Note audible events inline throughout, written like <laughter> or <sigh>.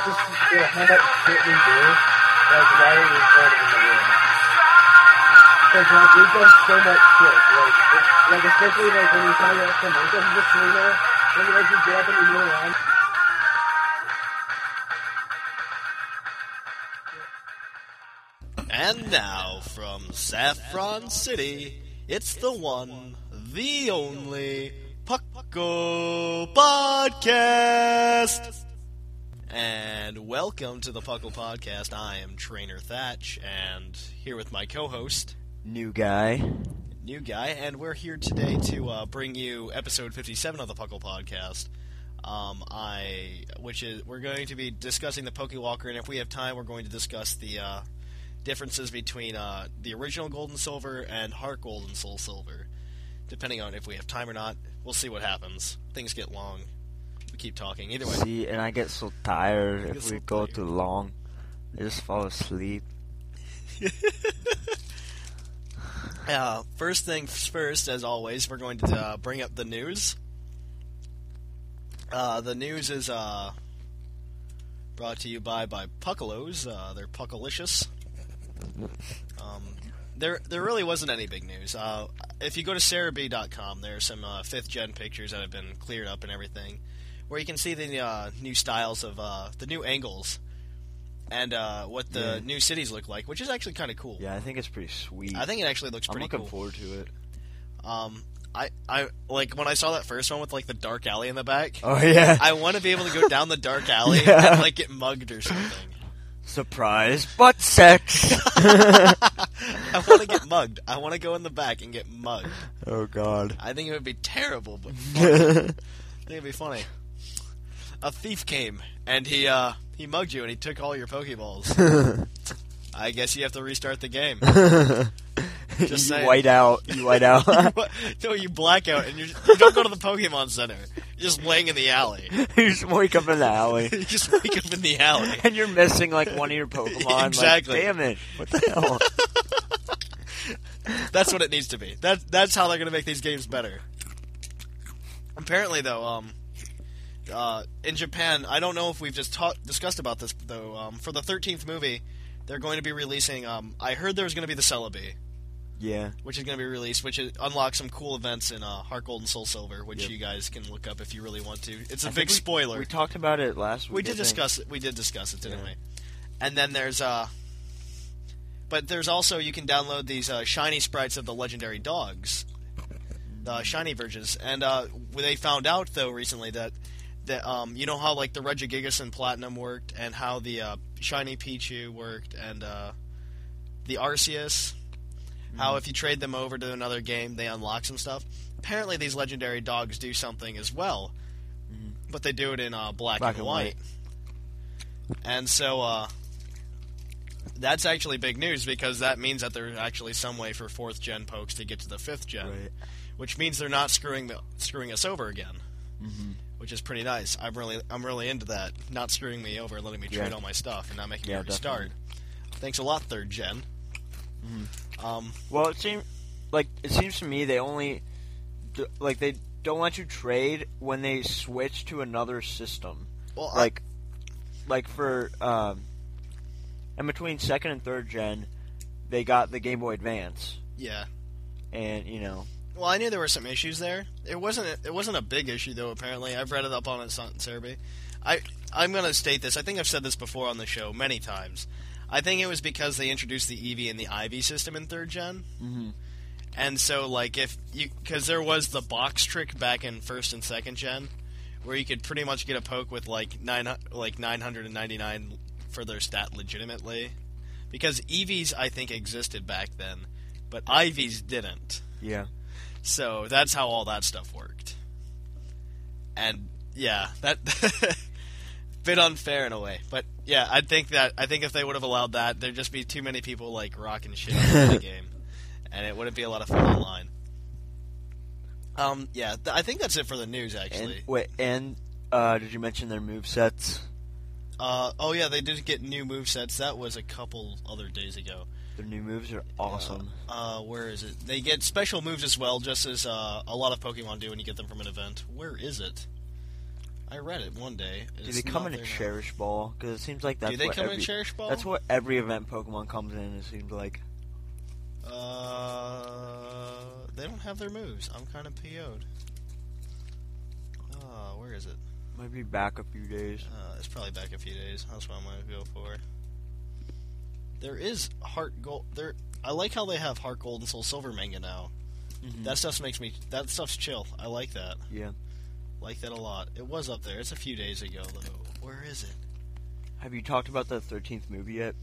To see you know, how much shit we do, like while we're recording in the room. Cause like we've done so much shit, like, it's, like especially like when you find out some sitting there, and you like you and. And now from Saffron City, it's the one, the only Puckle Podcast. And welcome to the Puckle Podcast. I am Trainer Thatch, and here with my co-host, New guy. new guy, and we're here today to uh, bring you episode 57 of the Puckle Podcast. Um, I, which is, we're going to be discussing the Pokewalker, and if we have time, we're going to discuss the uh, differences between uh, the original Gold and Silver and Heart Gold and Soul Silver. Depending on if we have time or not, we'll see what happens. Things get long. Keep talking. Either way, See, and I get so tired get if so we go tired. too long. I just fall asleep. <laughs> uh, first things first, as always, we're going to uh, bring up the news. Uh, the news is uh, brought to you by by Puckalos. Uh, they're Puckalicious. Um, there, there really wasn't any big news. Uh, if you go to Serebii.com, there are some uh, fifth gen pictures that have been cleared up and everything, where you can see the uh, new styles of uh, the new angles and uh, what the Yeah. new cities look like, which is actually kind of cool. Yeah, I think it's pretty sweet. I think it actually looks pretty cool. I'm looking cool. forward to it. Um, I, I like when I saw that first one with like the dark alley in the back. Oh yeah. I want to be able to go <laughs> down the dark alley Yeah. and like get mugged or something. Surprise butt sex. <laughs> <laughs> I want to get mugged. I want to go in the back and get mugged. oh god. I think it would be terrible, but. I think it'd be funny. A thief came and he uh he mugged you and he took all your Pokeballs. <laughs> I guess you have to restart the game. <laughs> Just you saying. white out. You white out. <laughs> no, you black out and you're, you don't go to the Pokemon Center. You're just laying in the alley. you just wake up in the alley. You just wake up in the alley. And you're missing like one of your Pokemon. like, Exactly. Damn it! What the hell? That's what it needs to be. That that's how they're gonna make these games better. Apparently, though, um, uh, in Japan, I don't know if we've just ta- discussed about this though. Um, for the thirteenth movie, they're going to be releasing. Um, I heard there's going to be the Celebi, yeah. which is going to be released, which is, unlocks some cool events in uh, Heart Gold and Soul Silver, which Yep. you guys can look up if you really want to. It's a I big we- spoiler. We talked about it last week. We did discuss it. We did discuss it, didn't Yeah. we? And then there's uh, but there's also you can download these uh, shiny sprites of the legendary dogs, the shiny versions, and uh, they found out though recently that that um, you know how like the Regigigas and Platinum worked, and how the uh, shiny Pichu worked, and uh, the Arceus. How if you trade them over to another game, they unlock some stuff. Apparently, these legendary dogs do something as well, but they do it in uh, black, Black and and white. And so, uh, that's actually big news because that means that there's actually some way for fourth gen pokes to get to the fifth gen, Right. which means they're not screwing the, screwing us over again, Mm-hmm. Which is pretty nice. I'm really I'm really into that, not screwing me over and letting me Yeah. trade all my stuff and not making Yeah, me restart. Thanks a lot, third gen. Mm-hmm. Um, Well, it seems like it seems to me they only like they don't let you trade when they switch to another system. Well, I- Like, like for um, in between second and third gen, they got the Game Boy Advance, yeah. and you know, Well, I knew there were some issues there. It wasn't. A, it wasn't a big issue though. Apparently, I've read it up on it on Serebii. I I'm gonna state this. I think I've said this before on the show many times. I think it was because they introduced the EV and the IV system in third general mm-hmm. and so like if you because there was the box trick back in first and second gen, where you could pretty much get a poke with like nine like nine hundred and ninety nine for their stat legitimately, because EVs I think existed back then, but IVs didn't. yeah. So that's how all that stuff worked. And yeah, that <laughs> bit unfair in a way. But yeah, I think that I think if they would have allowed that, there'd just be too many people like rocking shit on the <laughs> game, and it wouldn't be a lot of fun online. Um, yeah, th- I think that's it for the news. And Actually, wait, and uh, did you mention their move sets? uh, oh yeah, they did get new move sets. That was a couple other days ago. Their new moves are awesome. Uh, where is it? They get special moves as well, just as uh, a lot of Pokemon do when you get them from an event. Where is it? I read it one day. Do they come in a now. Cherish Ball? Because it seems like that's Do they what come in every, a Cherish Ball? That's what every event Pokemon comes in. It seems like. Uh, they don't have their moves. I'm kind of PO'd. Uh, where is it? Might be back a few days. Uh, it's probably back a few days. That's what I'm gonna go for. There is Heart Gold. There, I like how they have Heart Gold and Soul Silver manga now. Mhm. That stuff makes me. That stuff's chill. I like that. Yeah. Like that a lot. It was up there. It's a few days ago though. Where is it? Have you talked about the thirteenth movie yet?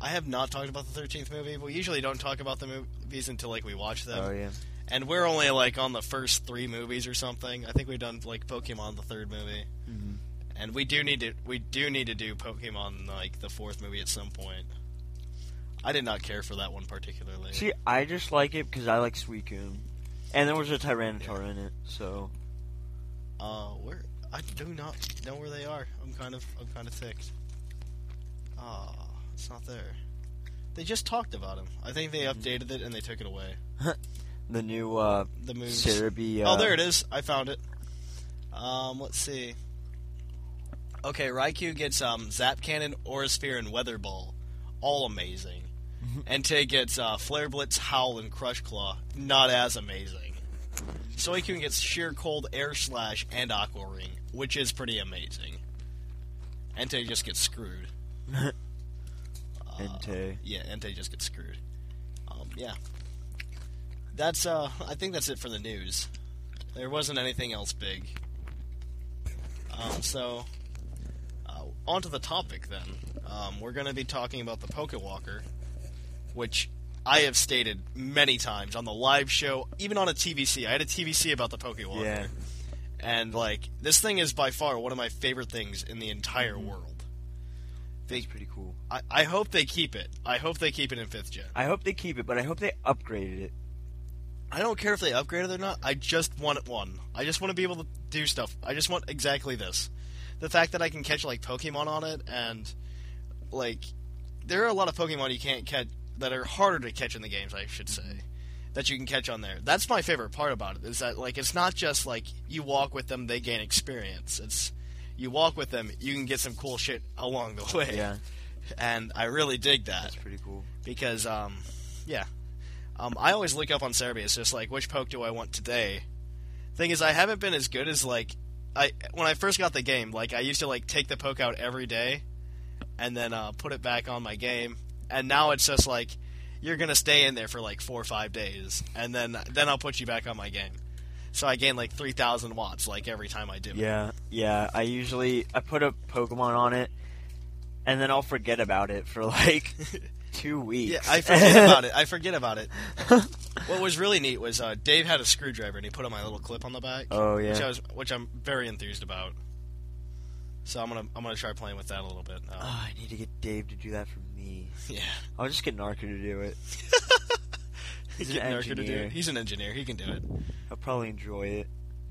I have not talked about the thirteenth movie. We usually don't talk about the movies until like we watch them. Oh yeah. And we're only like on the first three movies or something. I think we've done like Pokemon the third movie, Mhm. and we do need to we do need to do Pokemon like the fourth movie at some point. I did not care for that one particularly. See, I just like it because I like Suicune, and there was a Tyranitar in it. So uh, where I do not know where they are. I'm kind of I'm kind of ticked. Ah, it's not there. They just talked about him. I think they updated it and they took it away. <laughs> the new uh, The moves. Serebii. Uh, Oh, there it is. I found it. Um, let's see. Okay, Raikou gets um, Zap Cannon, Aura Sphere, and Weather Ball. All amazing. Entei gets uh, Flare Blitz, Howl, and Crush Claw. Not as amazing. Suicune gets Sheer Cold, Air Slash, and Aqua Ring, which is pretty amazing. Entei just gets screwed. <laughs> Entei. Yeah, Entei just gets screwed. Um, yeah. That's uh I think that's it for the news. There wasn't anything else big. Um, so uh, on to the topic then. Um, we're going to be talking about the Pokewalker, which I have stated many times on the live show, even on a TVC. I had a TVC about the Pokewalker. Yeah. And like this thing is by far one of my favorite things in the entire mm-hmm. world. They, That's pretty cool. I, I hope they keep it. I hope they keep it in fifth gen. I hope they keep it, but I hope they upgraded it. I don't care if they upgrade it or not. I just want one. I just want to be able to do stuff. I just want exactly this. The fact that I can catch like Pokemon on it, and like there are a lot of Pokemon you can't catch that are harder to catch in the games. I should say that you can catch on there. That's my favorite part about it. Is that like it's not just like you walk with them, they gain experience. It's you walk with them, you can get some cool shit along the way. Yeah, and I really dig that that's pretty cool. because um, yeah, um, I always look up on Serebii. It's just like which poke do I want today. Thing is, I haven't been as good as like I when I first got the game. Like I used to like take the poke out every day, and then uh, put it back on my game. And now it's just like you're gonna stay in there for like four or five days, and then then I'll put you back on my game. So I gain like three thousand watts like every time I do it. Yeah, yeah. I usually I put a Pokemon on it, and then I'll forget about it for like <laughs> two weeks. Yeah, I forget <laughs> about it. I forget about it. what was really neat was uh, Dave had a screwdriver and he put on my little clip on the back. Oh, yeah. which I was, which I'm very enthused about. So I'm gonna I'm gonna try playing with that a little bit. Uh, Oh, I need to get Dave to do that for me. yeah, I'll just get Narco to do it. <laughs> He's an Get to do engineer. it. He's an engineer. He can do it. I'll probably enjoy it.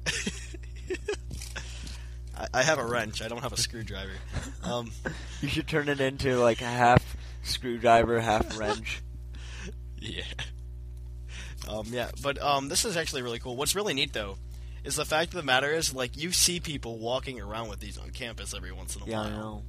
<laughs> I, I have a wrench. I don't have a screwdriver. Um, <laughs> You should turn it into like a half screwdriver, half wrench. yeah. Um, yeah, but um, this is actually really cool. What's really neat though is the fact of the matter is like you see people walking around with these on campus every once in a Yeah, while. I know.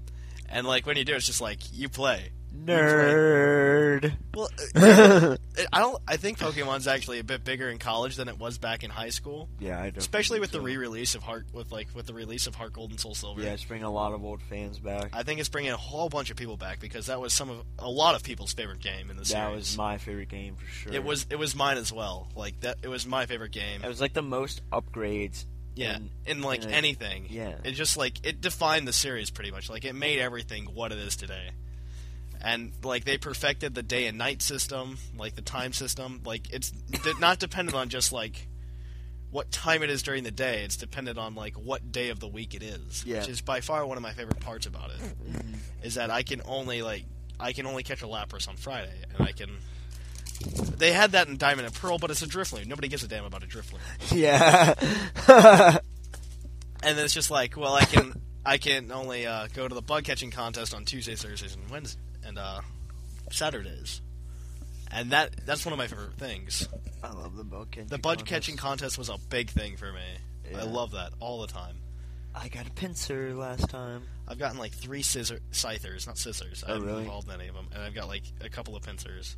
And like when you do, it's just like you play. Nerd. Well, uh, <laughs> I don't. I think Pokemon's actually a bit bigger in college than it was back in high school, Yeah, I don't. especially with the re-release of Heart, with like with the release of Heart Gold and Soul Silver. Yeah, it's bringing a lot of old fans back. I think it's bringing a whole bunch of people back because that was some of a lot of people's favorite game in the series. that was my favorite game for sure. It was it was mine as well. Like that, it was my favorite game. It was like the most upgrades. Yeah, in- in like in a- anything. yeah. it just like it defined the series pretty much. Like it made everything what it is today. And like they perfected the day and night system, like the time system. Like it's not dependent on just like what time it is during the day. It's dependent on like what day of the week it is. Yeah. Which is by far one of my favorite parts about it. Is that I can only like I can only catch a Lapras on Friday, and I can. They had that in Diamond and Pearl, but it's a Drifloon. Nobody gives a damn about a Drifloon Yeah. <laughs> and then it's just like, well, I can I can only uh, go to the bug catching contest on Tuesdays, Thursdays, and Wednesdays, and uh, Saturdays, and that that's one of my favorite things. I love the bug catching. The bug contest. catching contest was a big thing for me. I love that all the time. I got a Pinsir last time. I've gotten like three scissor scythers, not scissors. I Oh, haven't really? evolved any of them, and I've got like a couple of Pinsirs.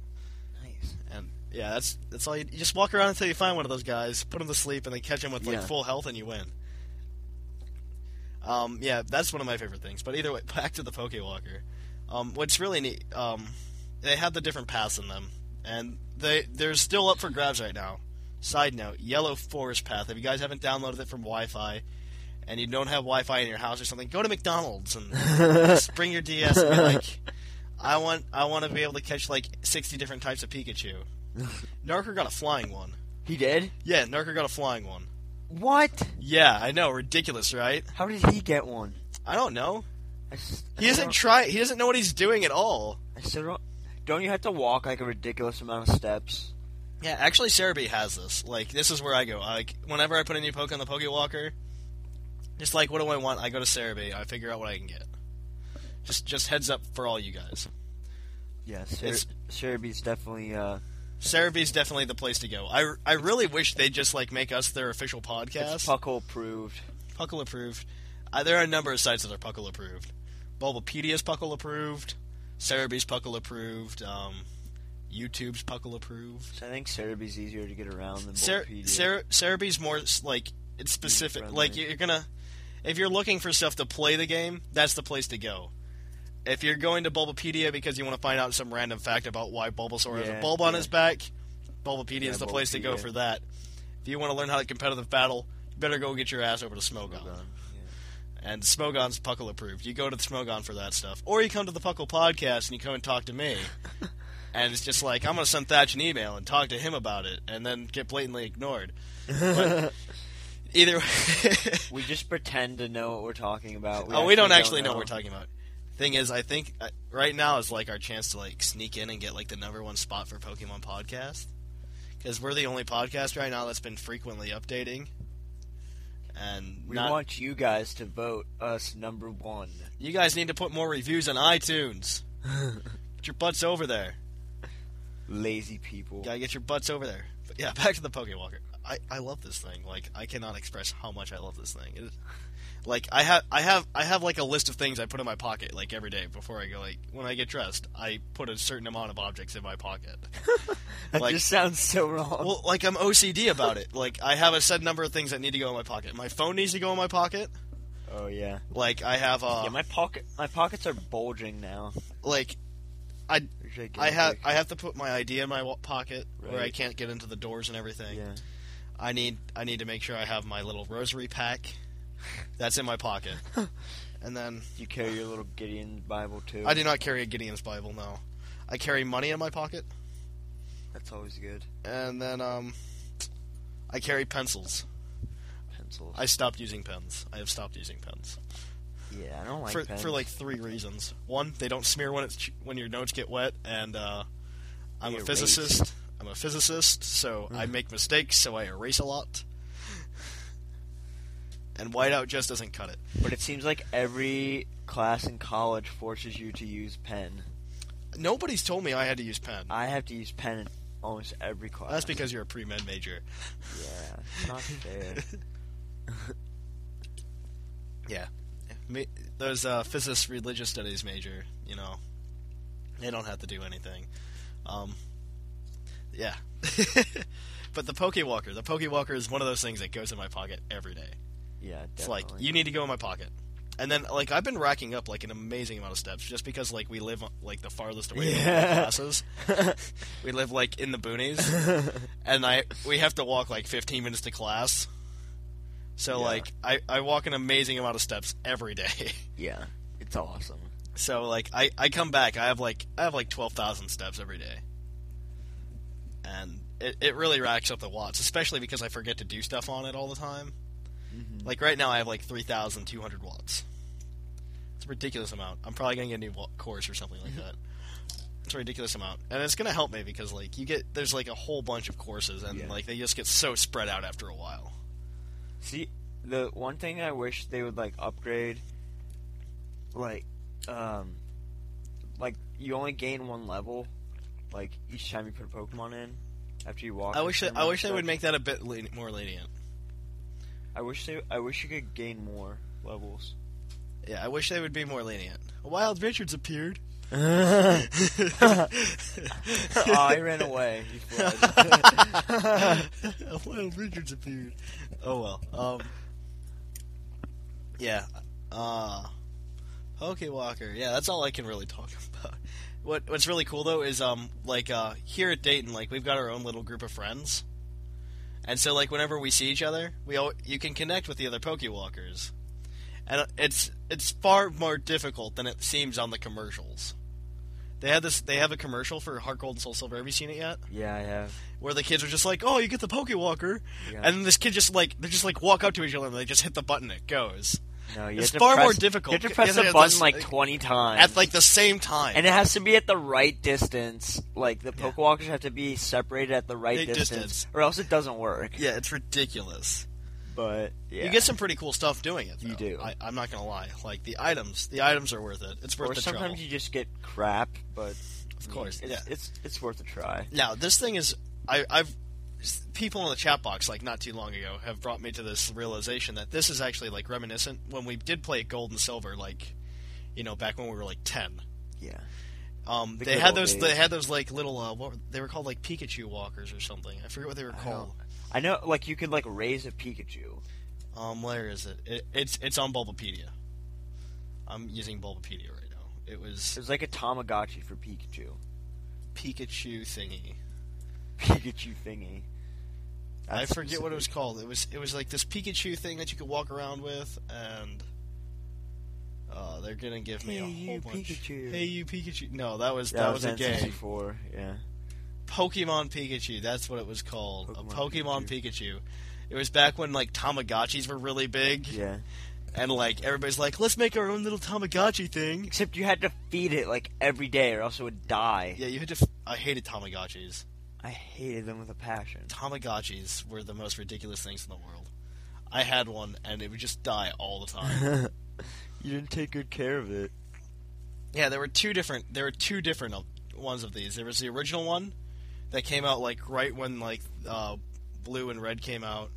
Nice. And yeah, that's that's all. You, you just walk around until you find one of those guys, put him to sleep, and then catch him with like Yeah. full health, and you win. Um, yeah, that's one of my favorite things. But either way, <laughs> back to the Pokewalker. Um, what's really neat, um, they have the different paths in them, and they they're still up for grabs right now. Side note: Yellow Forest Path. If you guys haven't downloaded it from Wi-Fi, and you don't have Wi-Fi in your house or something, go to McDonald's and <laughs> just bring your DS and be like, I want I want to be able to catch like sixty different types of Pikachu. <laughs> Narker got a flying one. He did? Yeah, Narker got a flying one. What? Yeah, I know, ridiculous, right? How did he get one? I don't know. I He doesn't try. He doesn't know what he's doing at all. I still don't. Don't you have to walk like a ridiculous amount of steps? Yeah, actually, Serebii has this. Like, this is where I go. Like, whenever I put a new poke on the Pokewalker, just like, what do I want? I go to Serebii. I figure out what I can get. Just, just heads up for all you guys. Yeah, Ser- Serebii's definitely. Uh, Serebii's definitely the place to go. I, I really wish they'd just like make us their official podcast. it's Puckle approved. Puckle approved. Uh, there are a number of sites that are Puckle approved. Bulbapedia's Puckle approved. Serebii's Puckle approved. Um, YouTube's Puckle approved. So I think Serebii's easier to get around than Cer- Bulbapedia. Cer- Serebii's more like it's specific. Like you're gonna, if you're looking for stuff to play the game, that's the place to go. If you're going to Bulbapedia because you want to find out some random fact about why Bulbasaur has a Yeah, bulb on yeah. his back, Bulbapedia is the place to go Bulbapedia. for that. If you want to learn how to competitive battle, you better go get your ass over to Smogon. Hold on, yeah. And Smogon's Puckle approved. You go to the Smogon for that stuff. Or you come to the Puckle podcast and you come and talk to me. <laughs> and it's just like, I'm going to send Thatch an email and talk to him about it and then get blatantly ignored. But <laughs> either way. <laughs> We just pretend to know what we're talking about. oh, we don't actually know what we're talking about. Thing is, I think uh, right now is like our chance to like sneak in and get like the number one spot for Pokemon podcast. Because we're the only podcast right now that's been frequently updating. And We not- want you guys to vote us number one. You guys need to put more reviews on iTunes. <laughs> get your butts over there. Lazy people. Gotta get your butts over there. But yeah, <laughs> back to the Pokewalker. I, I love this thing. Like I cannot express how much I love this thing. It is, like I have I have I have like a list of things I put in my pocket like every day before I go. Like when I get dressed, I put a certain amount of objects in my pocket. <laughs> That like- just sounds so wrong. well, like I'm OCD about it. Like I have a set number of things that need to go in my pocket. My phone needs to go in my pocket. oh yeah. Like I have uh yeah, my pocket, my pockets are bulging now. like Or should get I a have? I have to put my ID in my pocket where I can't get into the doors and everything. Yeah. I need I need to make sure I have my little rosary pack. That's in my pocket. and then You carry your little Gideon Bible too. I do not carry a Gideon's Bible. No, I carry money in my pocket, That's always good. and then um, I carry pencils. Pencils. I stopped using pens. I have stopped using pens yeah, I don't like for pens. for like three reasons. One, they don't smear when it's when your notes get wet, and uh, I'm They a erase. physicist. I'm a physicist, so Mm. I make mistakes, so I erase a lot. And whiteout just doesn't cut it. But it seems like every class in college forces you to use pen. Nobody's told me I had to use pen. I have to use pen in almost every class. That's because you're a pre med major. Yeah, it's not <laughs> fair. <laughs> yeah, Me, those uh, physicists religious studies major, you know, they don't have to do anything. Um, yeah, <laughs> but the Pokewalker, the Pokewalker is one of those things that goes in my pocket every day. Yeah, definitely. It's like you need to go in my pocket. And then, like, I've been racking up like an amazing amount of steps just because, like, we live like the farthest away from the classes. <laughs> we live like in the boonies, <laughs> and I we have to walk like 15 minutes to class. So Yeah. like, I I walk an amazing amount of steps every day. <laughs> Yeah, it's awesome. so like, I I come back, I have like I have like 12,000 steps every day, and it it really racks up the watts, especially because I forget to do stuff on it all the time. Like right now, I have like 3,200 watts. It's a ridiculous amount. I'm probably gonna get a new course or something like that. It's a ridiculous amount, and it's gonna help me because like you get there's like a whole bunch of courses, and Yeah. like they just get so spread out after a while. See, the one thing I wish they would like upgrade, like, um, like you only gain one level, like each time you put a Pokemon in after you walk. I wish certain I wish they would make that a bit len- more lenient. I wish they. I wish you could gain more levels. Yeah, I wish they would be more lenient. A Wild Richards appeared. <laughs> oh, I ran away. <laughs> Wild Richards appeared. Oh well. Um. Yeah. Uh. Pokewalker. Yeah, that's all I can really talk <laughs> about. What What's really cool though is um like uh here at Dayton like we've got our own little group of friends, and so like whenever we see each other, we all you can connect with the other Pokewalkers, and uh, it's it's far more difficult than it seems on the commercials. They had this. They have a commercial for Heart Gold and Soul Silver. Have you seen it yet? yeah, I have. where the kids are just like, "Oh, you get the Pokewalker," Yeah. and then this kid just like they just like walk up to each other and they just hit the button. It goes No, you It's have to far press, more difficult. You have to press yeah, button like twenty times at like the same time. And it has to be at the right distance. Like the Yeah. Pokewalkers have to be separated at the right distance, distance. or else it doesn't work. yeah, it's ridiculous. But yeah, You get some pretty cool stuff doing it. You do. I, I'm not gonna lie. Like the items, the items are worth it. It's worth or the sometimes trouble. you just get crap. But Of course, it's, yeah. it's it's worth a try. Now this thing is, I, I've people in the chat box like not too long ago have brought me to this realization that this is actually like reminiscent when we did play Gold and Silver, like you know back when we were like ten. Yeah, Um, The they had those. days. They had those like little. Uh, what were, they were called like Pikachu walkers or something. I forget what they were I called. I know. Like you could like raise a Pikachu. Um, where is it? it? It's it's on Bulbapedia. I'm using Bulbapedia right now. It was It was like a Tamagotchi for Pikachu. Pikachu thingy. <laughs> Pikachu thingy. I forget what it was called. It was it was like this Pikachu thing that you could walk around with, and uh, they're gonna give me a whole you, bunch. Pikachu. Hey you Pikachu! No, that was That, that, was, a N64, game. Yeah. Pokemon Pikachu. That's what it was called. Pokemon a Pokemon Pikachu. It was back when like Tamagotchis were really big, Yeah. and like everybody's like, let's make our own little Tamagotchi thing. Except you had to feed it like every day, or else it would die. Yeah, you had to. F- I hated Tamagotchis. I hated them with a passion. Tamagotchis were the most ridiculous things in the world. I had one, and it would just die all the time. <laughs> you didn't take good care of it. yeah, there were two different. There were two different ones of these. There was the original one that came out like right when like uh, blue and red came out,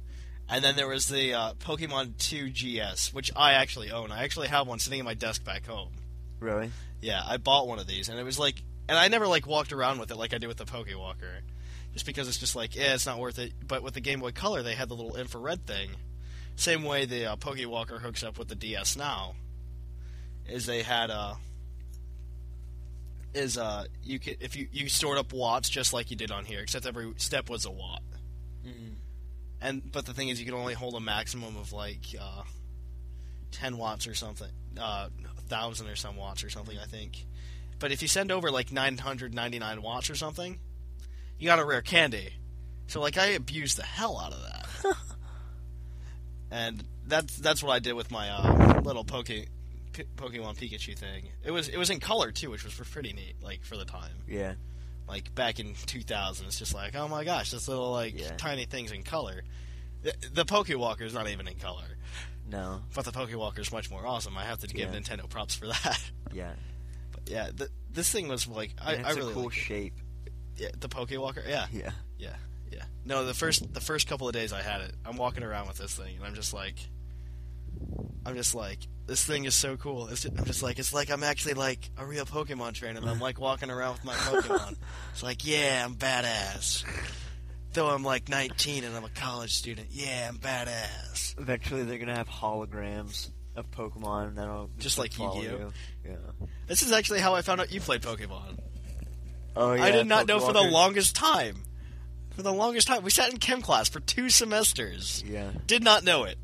and then there was the uh, Pokemon 2 GS, which I actually own. I actually have one sitting in my desk back home. Really? Yeah, I bought one of these, and it was like, and I never like walked around with it like I did with the Pokewalker, just because it's just like, yeah, it's not worth it. But with the Game Boy Color, they had the little infrared thing, same way the uh, Pokewalker hooks up with the DS now, is they had uh is uh you could if you you stored up watts just like you did on here, except every step was a watt. Mm-hmm. And but the thing is, you could only hold a maximum of like uh, ten watts or something, uh, thousand or some watts or something, I think. But if you send over like nine hundred ninety nine watts or something, you got a rare candy. So like I abused the hell out of that, <laughs> and that's that's what I did with my uh, little Poke, P- Pokemon Pikachu thing. It was it was in color too, which was pretty neat, like for the time Yeah. like back in 2000 it's just like oh my gosh this little like Yeah. tiny things in color the, the pokewalker is not even in color No. but the pokewalker is much more awesome i have to give Yeah. nintendo props for that Yeah. <laughs> but yeah the, this thing was like i, And I really a cool liked it. Yeah, the pokewalker yeah Yeah. yeah Yeah. No, the first the first couple of days I had it, I'm walking around with this thing, and I'm just like, I'm just like, this thing is so cool. It's just, I'm just like, it's like I'm actually like a real Pokemon trainer. And I'm like walking around with my <laughs> Pokemon. it's like, yeah, I'm badass. Though I'm like 19 and I'm a college student, yeah, I'm badass. Eventually, they're gonna have holograms of Pokemon that'll Just like Yu-Gi-Oh? you. Yeah. This is actually how I found out you played Pokemon. Oh yeah. I did not know for the longest time. For the longest time, we sat in chem class for two semesters. Yeah. Did not know it.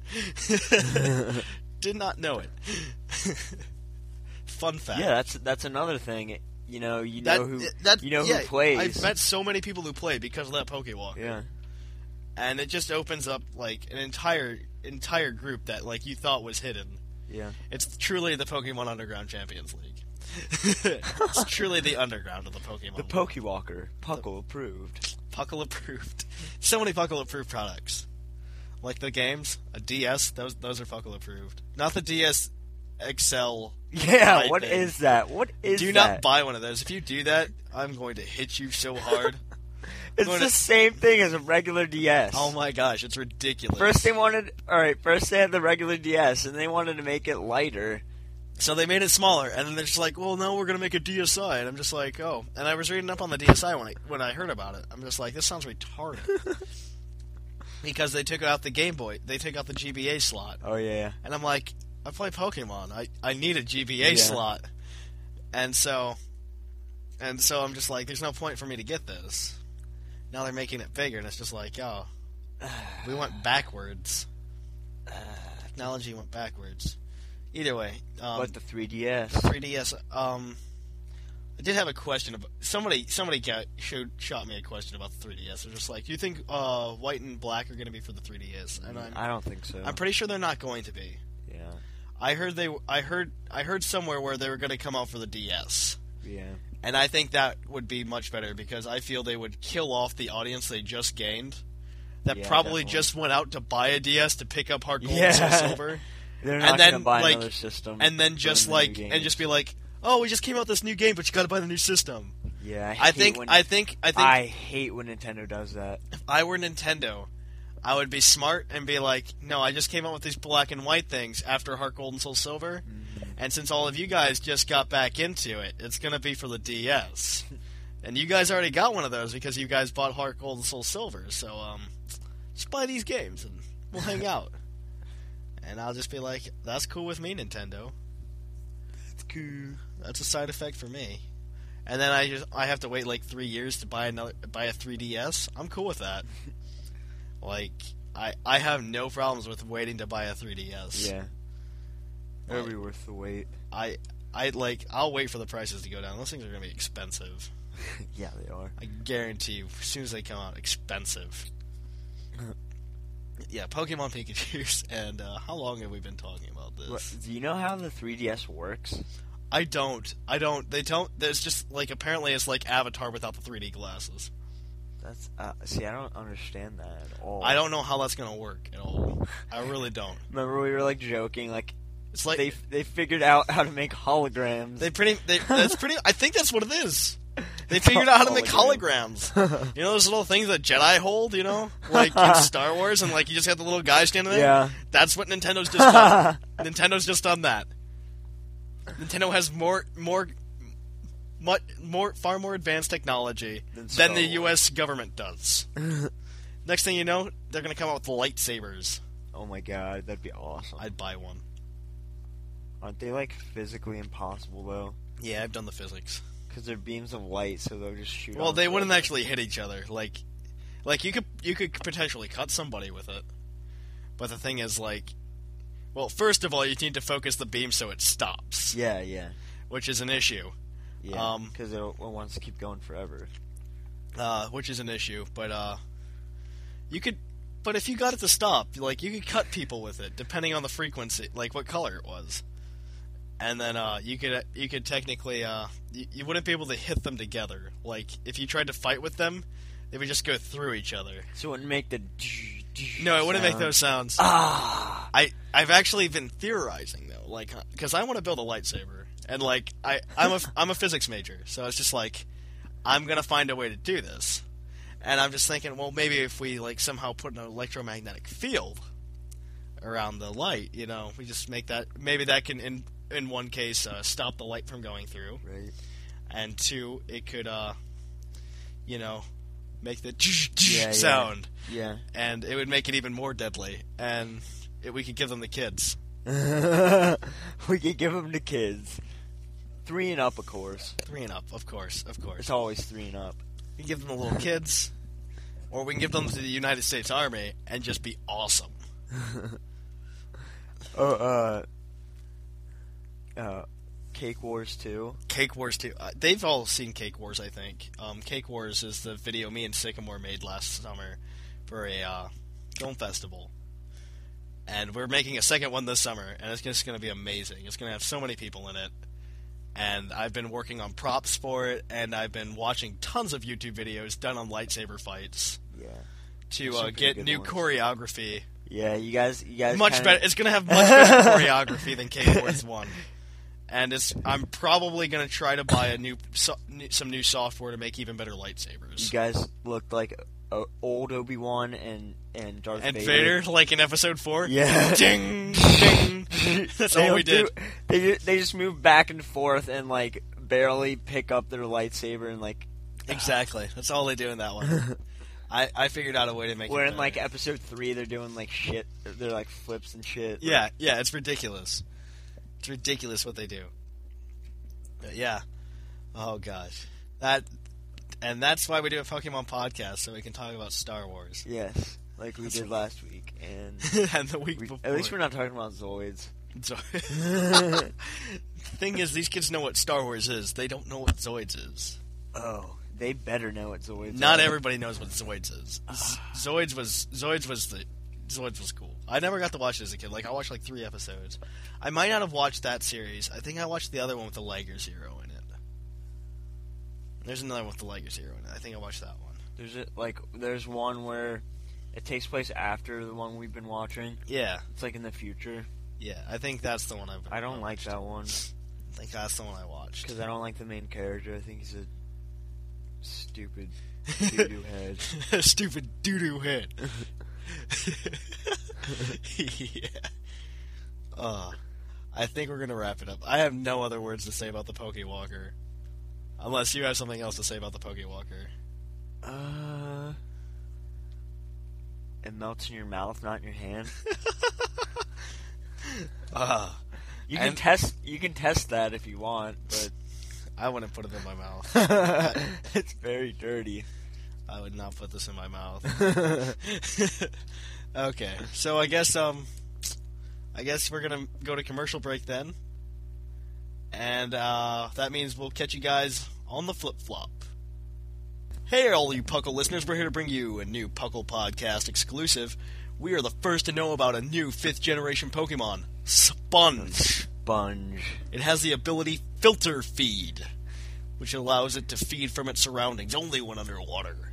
<laughs> Did not know it. <laughs> Fun fact. Yeah, that's that's another thing. You know, you that, know who eh, that, you know yeah, who plays. I've met so many people who play because of that Pokewalker. yeah. And it just opens up like an entire entire group that like you thought was hidden. Yeah. It's truly the Pokemon Underground Champions League. It's truly the underground of the Pokemon. The world. Pokewalker, Puckle approved. Puckle approved. <laughs> So many Puckle approved products. Like the games, a DS, those those are Puckle approved. Not the DS XL. Yeah, what thing. is that? What is do that? not buy one of those. If you do that, I'm going to hit you so hard. <laughs> It's the to- same thing as a regular DS. oh my gosh, it's ridiculous. First they wanted, all right. First they had the regular DS, and they wanted to make it lighter. So they made it smaller, and then they're just like, "Well, no, we're gonna make a DSi." And I'm just like, "Oh." And I was reading up on the DSi when I when I heard about it. I'm just like, "This sounds retarded," <laughs> because they took out the Game Boy, they took out the GBA slot, Oh yeah, and I'm like, "I play Pokemon. I I need a GBA Yeah. slot," and so, and so I'm just like, "There's no point for me to get this." Now they're making it bigger, and it's just like, "Oh, we went backwards." <sighs> Technology went backwards. Either way, um, but the 3DS. 3DS. Um, I did have a question about somebody. Somebody got showed shot me a question about the 3DS. They're just like, "Do you think uh, white and black are going to be for the 3DS?" And I'm, I don't think so. I'm pretty sure they're not going to be. yeah, I heard they. I heard. I heard somewhere where they were going to come out for the DS, yeah, and I think that would be much better because I feel they would kill off the audience they just gained. That Yeah, probably definitely. just went out to buy a DS to pick up Heart Gold Yeah. and Soul Silver. <laughs> They're not And then, gonna buy like- another system, and then just like and just be like, "Oh, we just came out with this new game, but you got to buy the new system." yeah. I, I hate think when, I think I think I hate when Nintendo does that. if I were Nintendo, I would be smart and be like, "No, I just came out with these black and white things after Heart Gold and Soul Silver, Mm-hmm. and since all of you guys just got back into it, it's gonna be for the DS." <laughs> And you guys already got one of those because you guys bought Heart Gold and Soul Silver. So, um, just buy these games and we'll hang <laughs> out. And I'll just be like, "That's cool with me, Nintendo." That's cool. That's a side effect for me. And then I just I have to wait like three years to buy another buy a 3DS. I'm cool with that. <laughs> like I I have no problems with waiting to buy a 3DS. Yeah, it'll be worth the wait. I I like I'll wait for the prices to go down. Those things are gonna be expensive. <laughs> yeah, they are. I guarantee you, as soon as they come out, expensive. <laughs> yeah, Pokemon Pikachu's, <laughs> and uh, how long have we been talking about this? What- Do you know how the 3DS works? I don't. I don't. They don't. There's just like apparently it's like Avatar without the 3D glasses. That's uh, see, I don't understand that at all. I don't know how that's gonna work at all. I really don't. <laughs> Remember we were like joking, like It's like they they figured out how to make holograms. They pretty. They, that's pretty. I think that's what it is. They figured out how to make holograms. <laughs> You know those little things that Jedi hold. You know, like in <laughs> Star Wars, and like you just have the little guy standing there. Yeah. That's what Nintendo's just done. <laughs> Nintendo's just done that. Nintendo has more, more, much more, far more advanced technology Than than, the U.S. government does. Next thing you know, they're gonna come out with lightsabers. oh my god, that'd be awesome. I'd buy one. Aren't they like physically impossible though? Yeah, I've done the physics. Because they're beams of light, so they'll just shoot. Well, they the- wouldn't actually hit each other. Like, like you could you could potentially cut somebody with it. But the thing is, like, well, first of all, you need to focus the beam so it stops, Yeah, yeah, which is an issue. yeah. Um, Because it, it wants to keep going forever. Uh, which is an issue. But uh, you could. But if you got it to stop, like you could cut people with it, depending on the frequency, like what color it was. And then uh, you could you could technically uh, you, you wouldn't be able to hit them together. Like if you tried to fight with them, they would just go through each other. So it wouldn't make the. No, it wouldn't make those sounds. Ah. I I've actually been theorizing though, like because I want to build a lightsaber, and like I I'm a I'm a physics major, so it's just like I'm gonna find a way to do this, And I'm just thinking, well, maybe if we like somehow put an electromagnetic field around the light, you know, we just make that maybe that can in in one case uh, stop the light from going through, Right. and two, it could uh, you know, make the Yeah, yeah. sound, Yeah. and it would make it even more deadly, and it, we could give them the kids. <laughs> we could give them the kids. Three and up, of course. Three and up, of course, of course. It's always three and up. We can give them the little kids, or we can give them to the United States Army and just be awesome. <laughs> Oh, uh, uh, Cake Wars 2. Cake Wars 2. Uh, they've all seen Cake Wars, I think. Um, Cake Wars is the video me and Sycamore made last summer for a uh, film festival, and we're making a second one this summer, and it's just going to be amazing. It's going to have so many people in it, and I've been working on props for it, and I've been watching tons of YouTube videos done on lightsaber fights Yeah. to uh, get new ones. choreography. Yeah, you guys, you guys. much kinda- better. It's gonna have much better <laughs> choreography than Cake Wars One, and it's. I'm probably gonna try to buy a new, so, some new software to make even better lightsabers. You guys looked like uh, old Obi Wan and and Darth And Vader. Vader, like in Episode Four, Yeah. <laughs> ding, ding. <laughs> That's They all we don't do- did. they they just move back and forth and like barely pick up their lightsaber and like <sighs> Exactly. That's all they do in that one. <laughs> I, I figured out a way to make. It. Where it in like episode three they're doing like shit. They're like flips and shit. Yeah, yeah, it's ridiculous. It's ridiculous what they do. But yeah. Oh gosh. That and that's why we do a Pokemon podcast so we can talk about Star Wars. Yes, like we did last week, and <laughs> and the week we, before. at least we're not talking about Zoids. So- <laughs> Thing is, these kids know what Star Wars is. They don't know what Zoids is. Oh, they better know what Zoids. Is. Not are. everybody knows what Zoids is. <sighs> Zoids was Zoids was the Zoids was cool. I never got to watch it as a kid. Like I watched like three episodes. I might not have watched that series. I think I watched the other one with the Liger Zero in it. There's another one with the Liger Zero in it. I think I watched that one. There's a, like there's one where it takes place after the one we've been watching. Yeah, It's like in the future. yeah. I think that's the one I've. I don't like that one <laughs> I think that's the one I watched. because I don't like the main character. I think he's a stupid <laughs> doo-doo head. <laughs> Stupid doo doo head. <laughs> yeah. Uh, I think we're gonna wrap it up. I have no other words to say about the Pokewalker, unless you have something else to say about the Pokewalker. Uh, it melts in your mouth, not in your hand. <laughs> Uh, You can And- test. You can test that if you want, but I wouldn't put it in my mouth. <laughs> it's very dirty. I would not put this in my mouth. Okay, so I guess um, I guess we're gonna go to commercial break then, and uh, that means we'll catch you guys on the flip flop. Hey, all you Puckle listeners, we're here to bring you a new Puckle podcast exclusive. We are the first to know about a new fifth generation Pokemon, Sponge. Sponge. It has the ability Filter Feed, which allows it to feed from its surroundings only when underwater.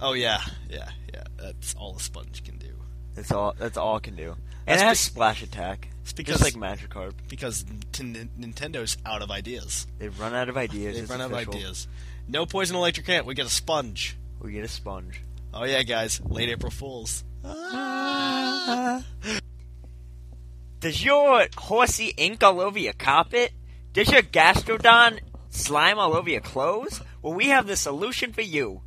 Oh yeah, yeah, yeah. That's all a sponge can do. That's all. That's all it can do. That's And it has be- splash attack. It's because Just like Magikarp. because N- Nintendo's out of ideas. They've run out of ideas. They've run out of ideas. No poison electric ant. We get a sponge. We get a sponge. Oh yeah, guys. Late April Fools. <laughs> Does your Horsea ink all over your carpet? Does your gastrodon slime all over your clothes? Well, we have the solution for you.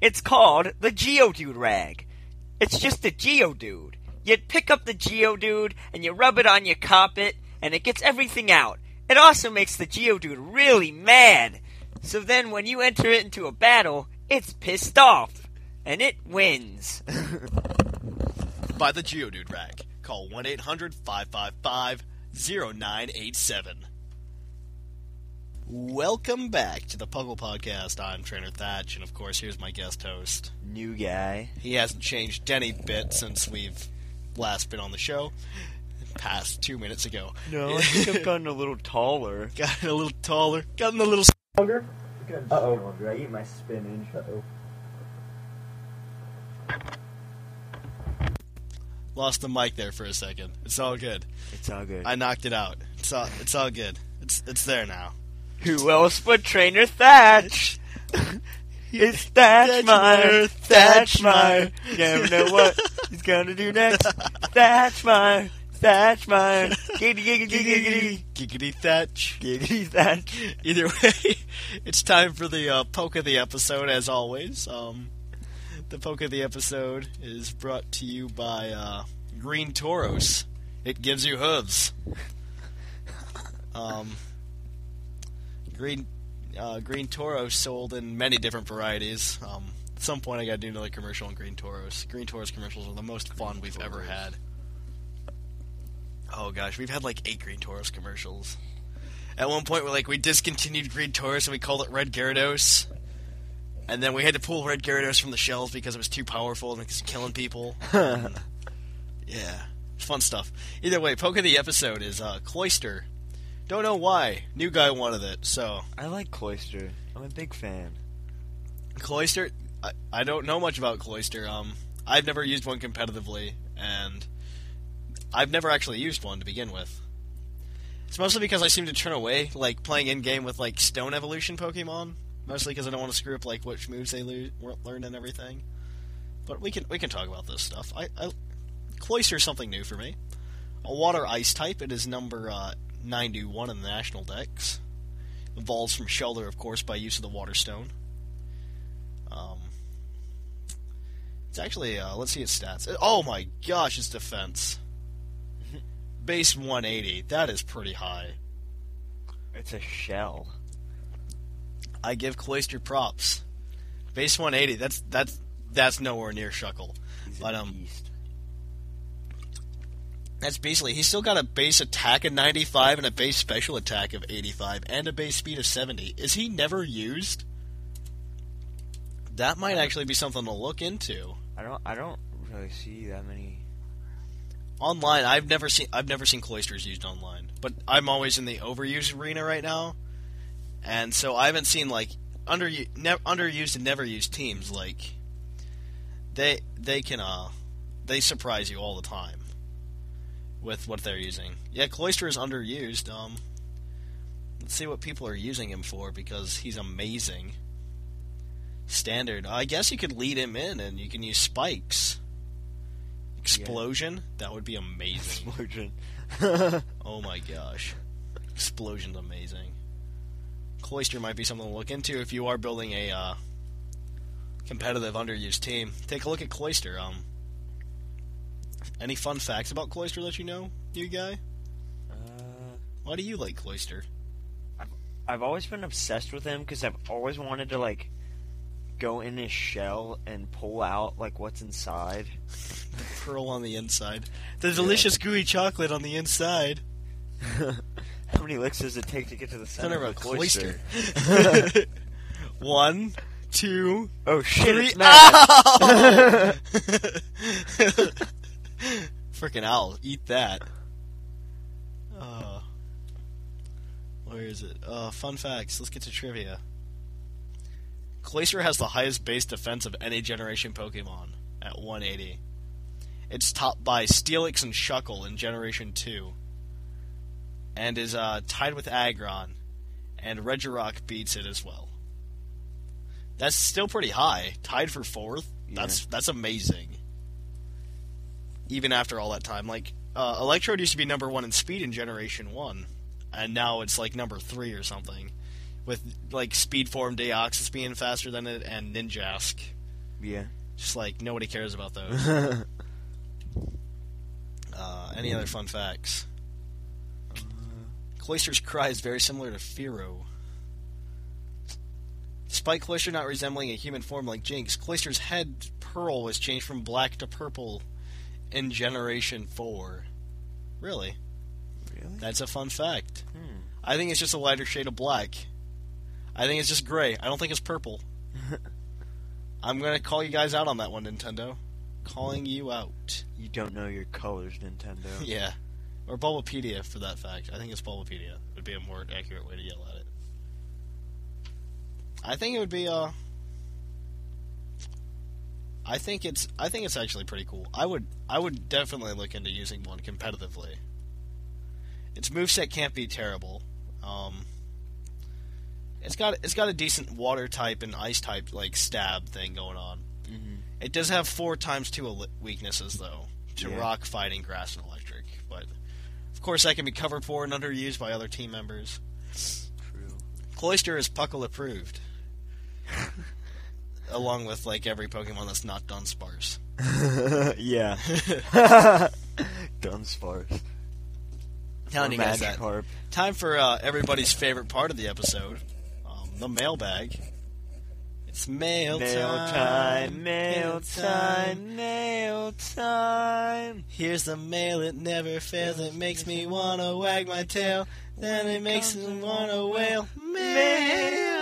It's called the Geodude rag. It's just a Geodude. You pick up the Geodude and you rub it on your carpet, and it gets everything out. It also makes the Geodude really mad. So then, when you enter it into a battle, it's pissed off, and it wins. <laughs> By the Geodude rag. Call 1 800 555 0987. Welcome back to the Puggle Podcast. I'm Trainer Thatch, and of course, here's my guest host. New guy. He hasn't changed any bit since we've last been on the show. Past two minutes ago. No, <laughs> I think I've gotten a little taller. Gotten a little taller, gotten a little Longer? Uh-oh. I eat my spinach. Uh-oh. lost the mic there for a second. It's all good. It's all good. I knocked it out. It's all it's all good. It's it's there now. Who else but Trainer Thatch? <laughs> It's Thatchmeyer, Thatchmeyer. You never know what he's gonna do next. Thatchmeyer, Thatchmeyer. Giggity, giggity, giggity. Giggity Thatch. Giggity Thatch. Either way, <laughs> it's time for the uh, poke of the episode, as always. Um, the poke of the episode is brought to you by uh, Green Tauros. It gives you hooves. Um, green uh, Green Tauros sold in many different varieties. Um, at some point, I got to do another commercial on Green Tauros. Green Tauros commercials are the most fun we've ever had. Oh gosh, we've had like eight Green Tauros commercials. At one point, we like we discontinued Green Tauros and we called it Red Gyarados. And then we had to pull Red Gyarados from the shelves because it was too powerful and it was killing people. And, <laughs> yeah, fun stuff. Either way, poke of the episode is uh, Cloyster. Don't know why. New guy wanted it, so I like Cloyster. I'm a big fan. Cloyster. I, I don't know much about Cloyster. Um, I've never used one competitively, and I've never actually used one to begin with. It's mostly because I seem to turn away, like playing in game with like Stone Evolution Pokemon. Mostly because I don't want to screw up like which moves they lo- learn and everything. But we can we can talk about this stuff. I, I Cloyster's something new for me. A water ice type. It is number uh, 91 in the national dex. Evolves from Shellder, of course, by use of the Water Stone. Um, it's actually uh, let's see its stats. Oh my gosh, its defense. <laughs> Base 180. That is pretty high. It's a shell. I give Cloyster props. Base 180. That's that's that's nowhere near Shuckle. He's But, um, beast. That's basically he's still got a base attack of 95 and a base special attack of 85 and a base speed of 70. Is he never used? That might actually be something to look into. I don't. I don't really see that many. Online, I've never seen I've never seen Cloysters used online, but I'm always in the overused arena right now, and so I haven't seen like under ne- underused and never used teams like they they can uh they surprise you all the time with what they're using. Yeah, Cloyster is underused. Um, let's see what people are using him for because he's amazing. Standard. I guess you could lead him in and you can use spikes. Explosion? That would be amazing. Explosion. <laughs> oh my gosh. Explosion's amazing. Cloyster might be something to look into if you are building a uh, competitive underused team. Take a look at Cloyster. Um, any fun facts about Cloyster that you know, you guy? uh, Why do you like Cloyster? I've always been obsessed with him because I've always wanted to like go in his shell and pull out like what's inside. The pearl on the inside. The delicious gooey chocolate on the inside. <laughs> How many licks does it take to get to the center Center of a Cloyster? Cloyster. <laughs> One, two, Oh shit! three. It's! <laughs> Freaking owl, eat that. Uh, where is it? Uh, fun facts. Let's get to trivia. Glacier has the highest base defense of any generation Pokemon at 180. It's topped by Steelix and Shuckle in Generation 2. And is uh, tied with Aggron. And Regirock beats it as well. That's still pretty high. Tied for fourth. That's that's amazing. Even after all that time, like uh, Electrode used to be number one in speed in Generation One, and now it's like number three or something, with like Speed Form Deoxys being faster than it and Ninjask. yeah. Just like nobody cares about those. <laughs> uh, any other fun facts? Cloyster's cry is very similar to Firo. Despite Cloyster not resembling a human form like Jynx, Cloyster's head pearl was changed from black to purple in Generation 4. Really? Really? That's a fun fact. Hmm. I think it's just a lighter shade of black. I think it's just gray. I don't think it's purple. <laughs> I'm going to call you guys out on that one, Nintendo. Calling you out. You don't know your colors, Nintendo. <laughs> Yeah. Or Bulbapedia, for that fact. I think it's Bulbapedia. Would be a more accurate way to yell at it. I think it would be, uh... I think it's I think it's actually pretty cool. I would I would definitely look into using one competitively. Its moveset can't be terrible. Um, It's got it's got a decent water type and ice type like stab thing going on. It does have four times two el- weaknesses though to Yeah. rock, fighting, grass, and electric. But of course, that can be covered for and underused by other team members. True. Cloyster is Puckle approved, along with like every Pokemon that's not Dunsparce. <laughs> yeah. <laughs> Dunsparce. Telling you guys that. Time for uh, everybody's favorite part of the episode, um, the mailbag. It's mail, Mail time, mail time, mail time. Here's the mail, it never fails. It makes me wanna wag my tail. Then it makes me wanna wail. Mail.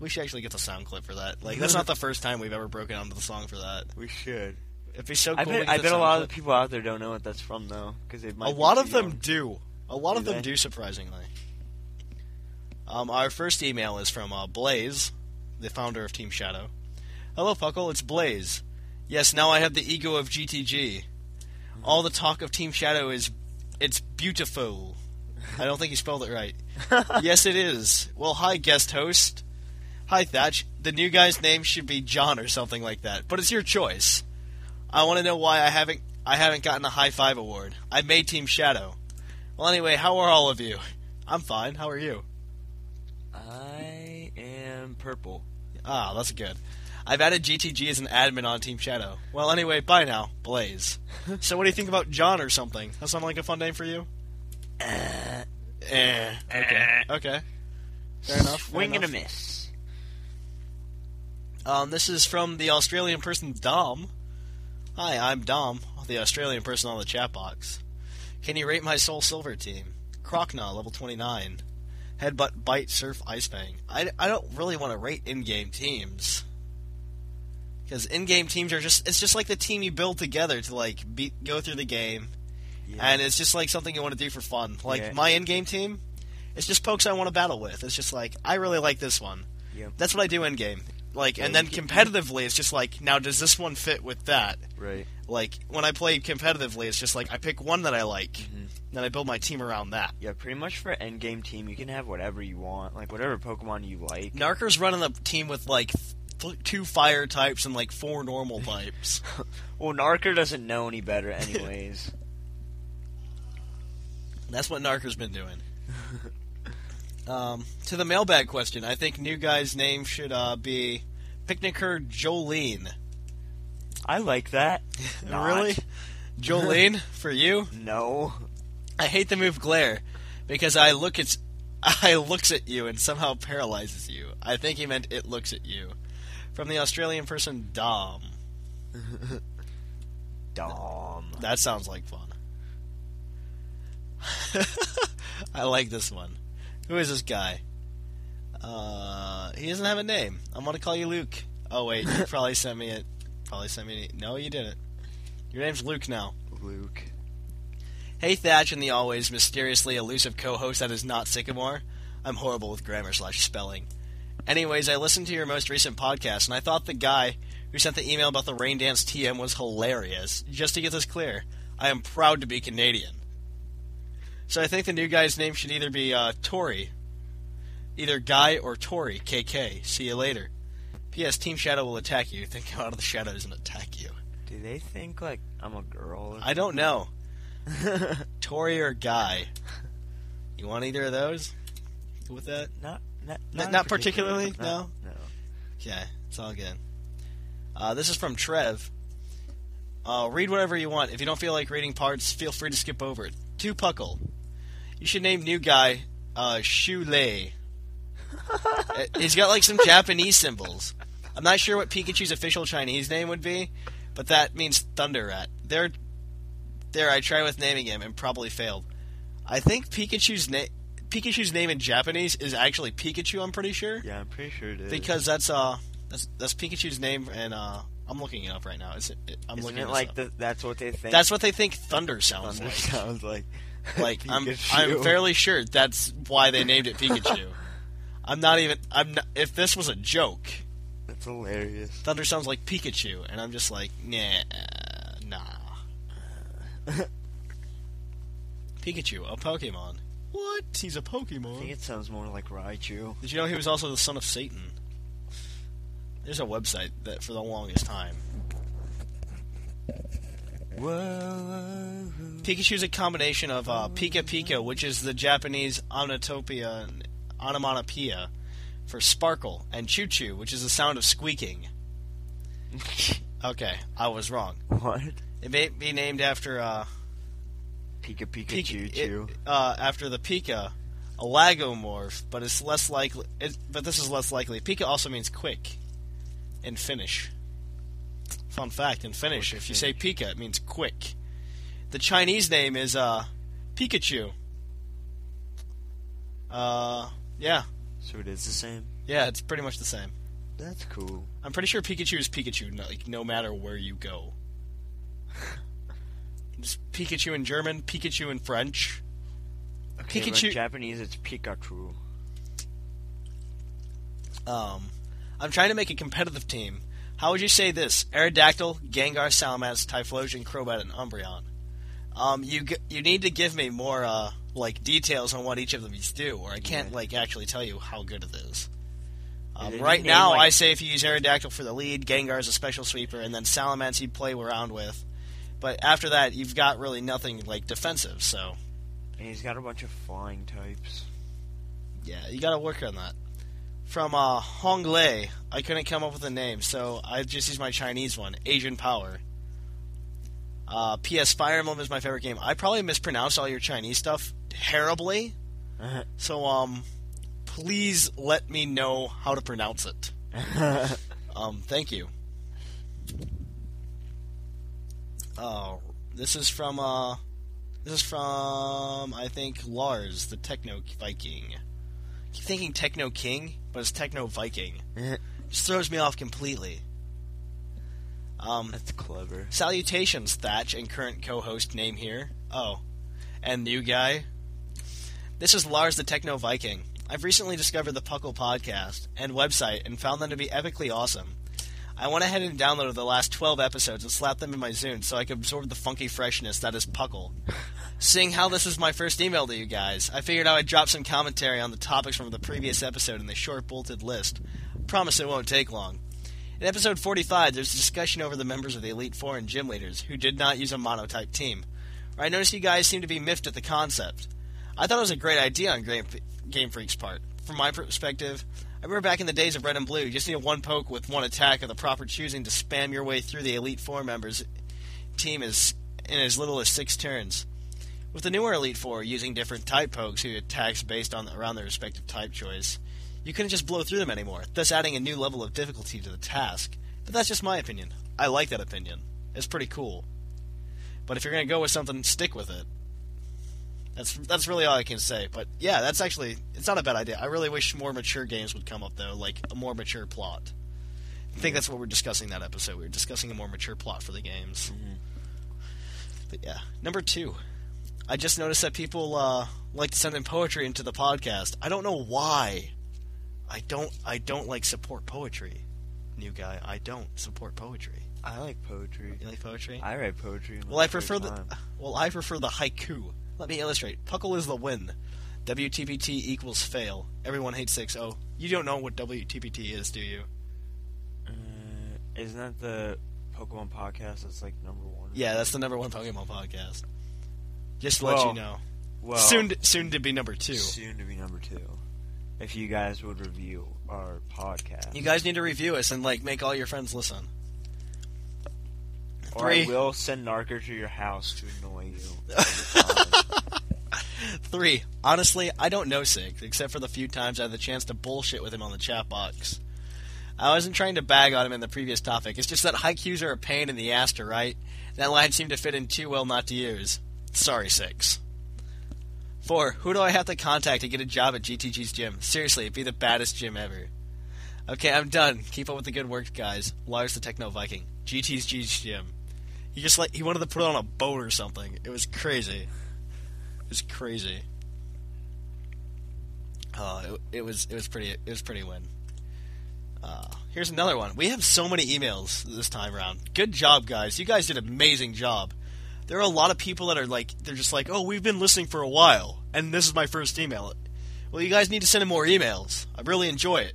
We should actually get the sound clip for that. Like that's not the first time we've ever broken onto the song for that. We should. It'd be so cool. I bet, I bet a lot clip. of the people out there don't know what that's from though, because they might. A lot of them young. do. A lot of them they? do, surprisingly. Um, our first email is from uh, Blaze, the founder of Team Shadow. Hello, Puckle. It's Blaze. Yes, now I have the ego of GTG. All the talk of Team Shadow is, it's beautiful. I don't think he spelled it right. <laughs> yes, it is. Well, hi, guest host. Hi, Thatch. The new guy's name should be John or something like that, but it's your choice. I want to know why I haven't I haven't gotten a high five award. I made Team Shadow. Well, anyway, how are all of you? I'm fine. How are you? I am purple. Ah, that's good. I've added GTG as an admin on Team Shadow. Well, anyway, bye now, Blaze. <laughs> so, what do you think about John or something? That sound like a fun name for you? eh. Okay. Okay. Fair <laughs> enough. fair Wing and a miss. Um, this is from the Australian person Dom. Hi, I'm Dom, the Australian person on the chat box. Can you rate my Soul Silver team? Croconaw, level 29. Headbutt, Bite, Surf, Ice Fang. I, I don't really want to rate in-game teams. Because in-game teams are just, it's just like the team you build together to, like, beat, go through the game. Yeah. And it's just like something you want to do for fun. Like, Yeah. my in-game team, it's just pokes I want to battle with. It's just like, I really like this one. Yeah. That's what I do in game. Like, and then competitively, it's just like, now does this one fit with that? Right. Like, when I play competitively, it's just like I pick one that I like, Mhm. then I build my team around that. Yeah, pretty much for an endgame team, you can have whatever you want, like whatever Pokemon you like. Narker's running a team with like th- two fire types and like four normal types. <laughs> Well, Narker doesn't know any better, anyways. <laughs> That's what Narker's been doing. <laughs> um, to the mailbag question, I think new guy's name should uh, be Picnicker Jolene. I like that. <laughs> Really? Jolene <laughs> for you? No. I hate the move glare because I look at <laughs> I looks at you and somehow paralyzes you. I think he meant it looks at you. From the Australian person Dom. Dom. That sounds like fun. I like this one. Who is this guy? Uh, he doesn't have a name. I'm gonna call you Luke. Oh wait, you <laughs> probably sent me it. Probably sent me. An, no, you didn't. Your name's Luke now. Luke. Hey Thatch and the always mysteriously elusive co-host that is not Sycamore. I'm horrible with grammar slash spelling. Anyways, I listened to your most recent podcast and I thought the guy who sent the email about the Rain Dance TM was hilarious. Just to get this clear, I am proud to be Canadian. So I think the new guy's name should either be uh, Tori, either Guy or Tori KK. See you later. P.S. Team Shadow will attack you. Then go out of the shadows and attack you. Do they think like I'm a girl? Or I don't know. <laughs> Tori or Guy? You want either of those? Good with that? not not Not- not particular. particularly? No. No? No. Okay, it's all good. Uh, this is from Trev. Uh, read whatever you want. If you don't feel like reading parts, feel free to skip over it. To Puckle. You should name new guy uh, Shulei. <laughs> Uh, He's got like some Japanese symbols. I'm not sure what Pikachu's official Chinese name would be, but that means Thunder Rat. There, there. I tried with naming him and probably failed. I think Pikachu's name, Pikachu's name in Japanese is actually Pikachu. I'm pretty sure Yeah, I'm pretty sure it is. because that's uh that's that's Pikachu's name, and uh I'm looking it up right now. Is it, it- I'm Isn't looking it like the, that's what they think? That's what they think Thunder sounds Thunder like. <laughs> sounds like. <laughs> Like I'm I'm fairly sure that's why they named it Pikachu. <laughs> I'm not even I'm not, if this was a joke, That's hilarious. Thunder sounds like Pikachu, and I'm just like nah nah. <laughs> Pikachu, a Pokemon. What? He's a I think Pokemon. it sounds more like Raichu. Did you know he was also the son of Satan? There's a website that for the longest time. Pikachu's a combination of uh, Pika Pika, which is the Japanese onomatopoeia, onomatopoeia for sparkle, and Choo Choo, which is the sound of squeaking. <laughs> Okay, I was wrong. What? It may be named after uh, Pika Pika Pika, Choo it- Choo. uh, after the Pika, a lagomorph, but it's less likely. It, but this is less likely. Pika also means quick in Finnish. Fun fact: in Finnish, if you say Pika, it means quick. The Chinese name is uh, Pikachu. Uh, yeah, So it is the same. yeah, it's pretty much the same. That's cool. I'm pretty sure Pikachu is Pikachu, no, like no matter where you go. <laughs> It's Pikachu in German, Pikachu in French. Okay, Pikachu- in Japanese, it's Pikachu. Um, I'm trying to make a competitive team. How would you say this? Aerodactyl, Gengar, Salamence, Typhlosion, Crobat, and Umbreon. Um, you g- you need to give me more uh like details on what each of them do, or I can't Yeah. like actually tell you how good it is. Um, right now, like- I say if you use Aerodactyl for the lead, Gengar is a special sweeper, and then Salamence you'd play around with. But after that, you've got really nothing like defensive. So And he's got a bunch of flying types. Yeah, you got to work on that. From uh, Hong Lei, I couldn't come up with a name, so I just used my Chinese one, Asian Power. Uh, P.S. Fire Emblem is my favorite game. I probably mispronounced all your Chinese stuff terribly, so um, please let me know how to pronounce it. <laughs> Um, thank you. Oh, this is from uh, this is from I think Lars, the Techno Viking. Keep thinking Techno King, but it's Techno Viking. Just throws me off completely. Um, That's clever. salutations, Thatch, and current co-host name here. Oh, and new guy. This is Lars, the Techno Viking. I've recently discovered the Puckle podcast and website and found them to be epically awesome. I went ahead and downloaded the last 12 episodes and slapped them in my Zune so I could absorb the funky freshness that is Puckle. Seeing how this is my first email to you guys, I figured I would drop some commentary on the topics from the previous episode in the short bolted list. Promise it won't take long. In episode 45, there's a discussion over the members of the Elite Four and gym leaders who did not use a monotype team. I noticed you guys seem to be miffed at the concept. I thought it was a great idea on Game Freak's part. From my perspective, I remember back in the days of Red and Blue, you just need one poke with one attack of the proper choosing to spam your way through the Elite Four members' team is in as little as six turns. With the newer Elite Four using different type pokes who attacks based on around their respective type choice, you couldn't just blow through them anymore, thus adding a new level of difficulty to the task. But that's just my opinion. I like that opinion. It's pretty cool. But if you're gonna go with something, stick with it. That's that's really all I can say. But yeah, that's actually it's not a bad idea. I really wish more mature games would come up though, like a more mature plot. I think that's what we're discussing that episode. We were discussing a more mature plot for the games. But yeah, number two. I just noticed that people uh, like to send in poetry into the podcast. I don't know why. I don't. I don't like support poetry. New guy. I don't support poetry. I like poetry. You like poetry? I write poetry. Well, I prefer the time. well, I prefer the haiku. Let me illustrate. Puckle is the win. WTPT equals fail. Everyone hates six. Oh, you don't know what WTPT is, do you? Uh, isn't that the Pokemon podcast that's like number one? Yeah, that's the number one Pokemon podcast. Just to let you know. well soon, soon to be number two. Soon to be number two. If you guys would review our podcast, You guys need to review us and like make all your friends listen. or Three. I will send Narker to your house to annoy you. <laughs> <laughs> Three. Honestly, I don't know Sig, except for the few times I had the chance to bullshit with him on the chat box. I wasn't trying to bag on him in the previous topic. It's just that high haikus are a pain in the ass to write. That line seemed to fit in too well not to use. Sorry, Six. Four. Who do I have to contact to get a job at GTG's gym? Seriously, it'd be the baddest gym ever. Okay, I'm done. Keep up with the good work, guys. Lars the Techno Viking. GTG's gym. He just like he wanted to put it on a boat or something. It was crazy. It was crazy. Uh, it, it was it was pretty it was pretty win. Uh, here's another one. We have so many emails this time around. Good job, guys. You guys did an amazing job. there are a lot of people that are like, they're just like, oh, we've been listening for a while, and this is my first email. Well, you guys need to send in more emails. I really enjoy it.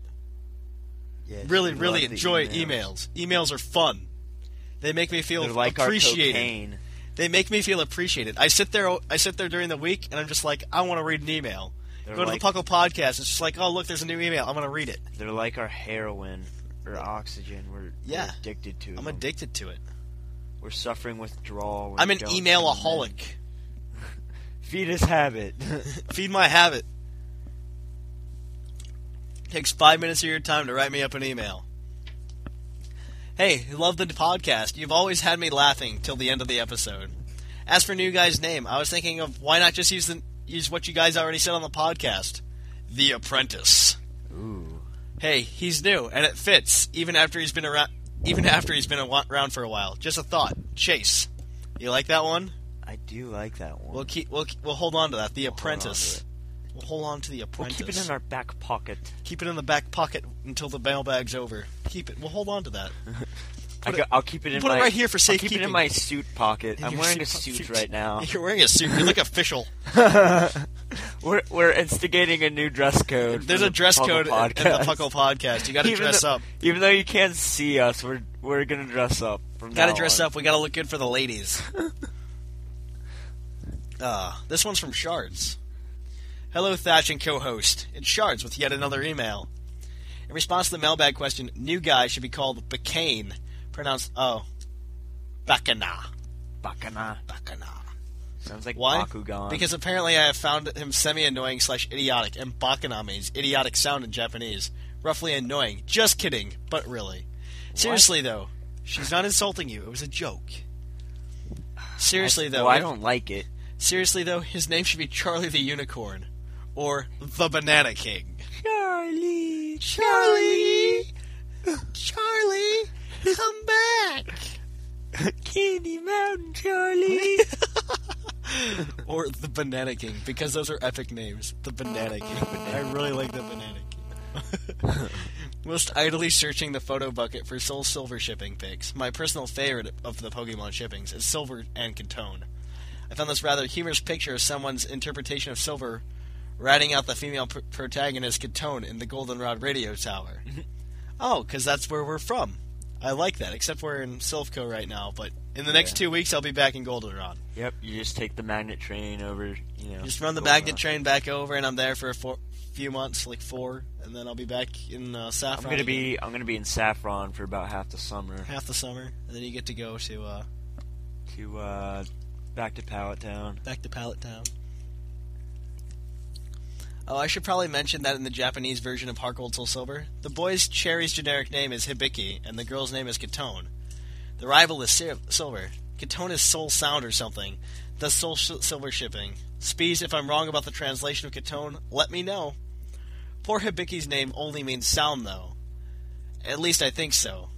Yes, Really, really enjoy emails. emails. are fun. They make me feel like our appreciated. They make me feel appreciated. I sit there, I sit there during the week, and I'm just like, I want to read an email. They're Go to the Puckle podcast. It's just like, oh look, there's a new email. I'm gonna read it. They're like our heroin or oxygen. We're, Yeah. we're addicted to. I'm them. addicted to it. We're suffering withdrawal. when I'm an emailaholic. <laughs> Feed us habit. <laughs> Feed my habit. Takes five minutes of your time to write me up an email. Hey, love the podcast. You've always had me laughing till the end of the episode. As for new guy's name, I was thinking of why not just use the use what you guys already said on the podcast, The Apprentice. Ooh. Hey, he's new and it fits even after he's been around. Even after he's been around for a while. Just a thought. Chase, you like that one? I do like that one. We'll keep. We'll we'll hold on to that. The on Apprentice. It. We'll hold on to the We'll keep it in our back pocket. Keep it in the back pocket until the mailbag's over. Keep it. We'll hold on to that. <laughs> I Put go, it- I'll keep it in put it my right here for I'll keep it in my suit pocket. I'm Your wearing a suit- suit right now. <laughs> You're wearing a suit. You look official. <laughs> We're we're instigating a new dress code. There's the a dress Puckle code in in the podcast. Puckle podcast. You got to dress though- up. Even though you can't see us, we're we're gonna dress up. From Got to dress on. up. We got to look good for the ladies. uh, this one's from Shards. Hello, Thatch and co-host. It's Shards with yet another email. In response to the mailbag question, new guy should be called Bacane, pronounced oh, Bacana, Bakana. Bacana. Sounds like Why? Bakugan. Because apparently I have found him semi-annoying slash idiotic, and Bakana means idiotic sound in Japanese. Roughly annoying. Just kidding, but really. Seriously though, she's not insulting you. It was a joke. Seriously though, well, I don't like it. seriously though, his name should be Charlie the Unicorn, or the Banana King. Charlie, Charlie, Charlie, come back. <laughs> Candy Mountain, Charlie. <laughs> or the Banana King, because those are epic names. The Banana King. I really like the Banana King. <laughs> Most idly searching the photo bucket for Soul Silver shipping pics. My personal favorite of the Pokemon shippings is Silver and Cantone. I found this rather humorous picture of someone's interpretation of Silver ratting out the female pr- protagonist Cantone in the Goldenrod radio tower. oh, because that's where we're from. I like that, except we're in Silph Co right now, but in the next Yeah. two weeks I'll be back in Goldenrod. yep, you just take the magnet train over. You know, Just run the Goldenrod. magnet train back over, and I'm there for a four, few months, like four, and then I'll be back in uh, I'm Saffron. gonna again, be I'm gonna be in Saffron for about half the summer half the summer, and then you get to go to uh, to uh back to Pallet Town. back to Pallet Town. Oh, I should probably mention that in the Japanese version of Heart Gold Soul Silver, the boy's cherry's generic name is Hibiki, and the girl's name is Katone. The rival is Sil- Silver. Katone is Soul Sound or something. The Soul Sh- Silver shipping. Spees, if I'm wrong about the translation of Katone, let me know. Poor Hibiki's name only means sound, though. At least I think so.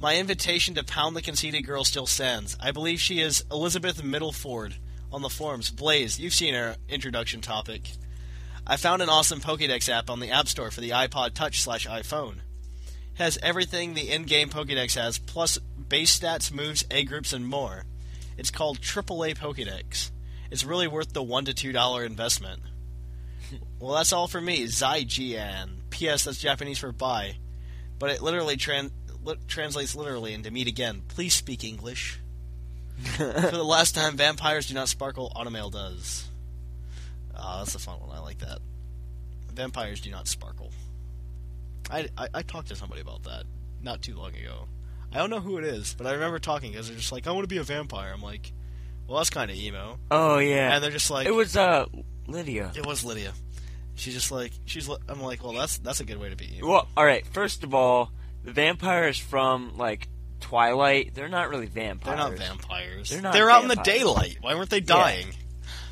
My invitation to pound the conceited girl still stands. I believe she is Elizabeth Middleford on the forums. Blaze, you've seen her introduction topic. I found an awesome Pokédex app on the App Store for the iPod Touch slash iPhone. It has everything the in-game Pokédex has, plus base stats, moves, egg groups, and more. It's called AAA Pokédex. It's really worth the one to two dollar investment. well, that's all for me, Zaijian. P.S. That's Japanese for bye, but it literally tran- li- translates literally into meet again. Please speak English. <laughs> for the last time, vampires do not sparkle. Automail does. Ah, that's a fun one. I like that. Vampires do not sparkle. I, I, I talked to somebody about that not too long ago. I don't know who it is, but I remember talking because they're just like, I want to be a vampire. I'm like, well, that's kind of emo. Oh yeah, And they're just like, it was uh Lydia. it was Lydia. She's just like, she's. li- I'm like, well, that's that's a good way to be emo. Well, all right. First of all, the vampires from like Twilight, they're not really vampires. They're not vampires. They're not They're out in the daylight. Why weren't they dying?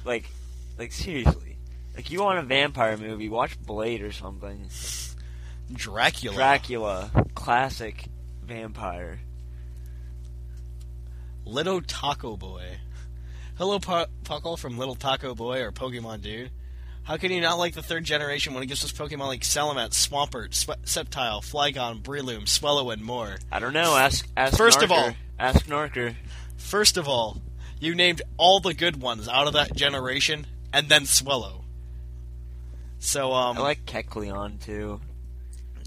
Like, like seriously. Like you want a vampire movie? Watch Blade or something. Dracula. Dracula, classic vampire. Little Taco Boy. Hello, Pu- Puckle from Little Taco Boy or Pokemon Dude. How can you not like the third generation when it gives us Pokemon like Salamence, Swampert, Swe- Sceptile, Flygon, Breloom, Swellow, and more? I don't know. Ask ask. First of all- ask Narker. First of all, You named all the good ones out of that generation, and then Swellow. So um, I like Kecleon too.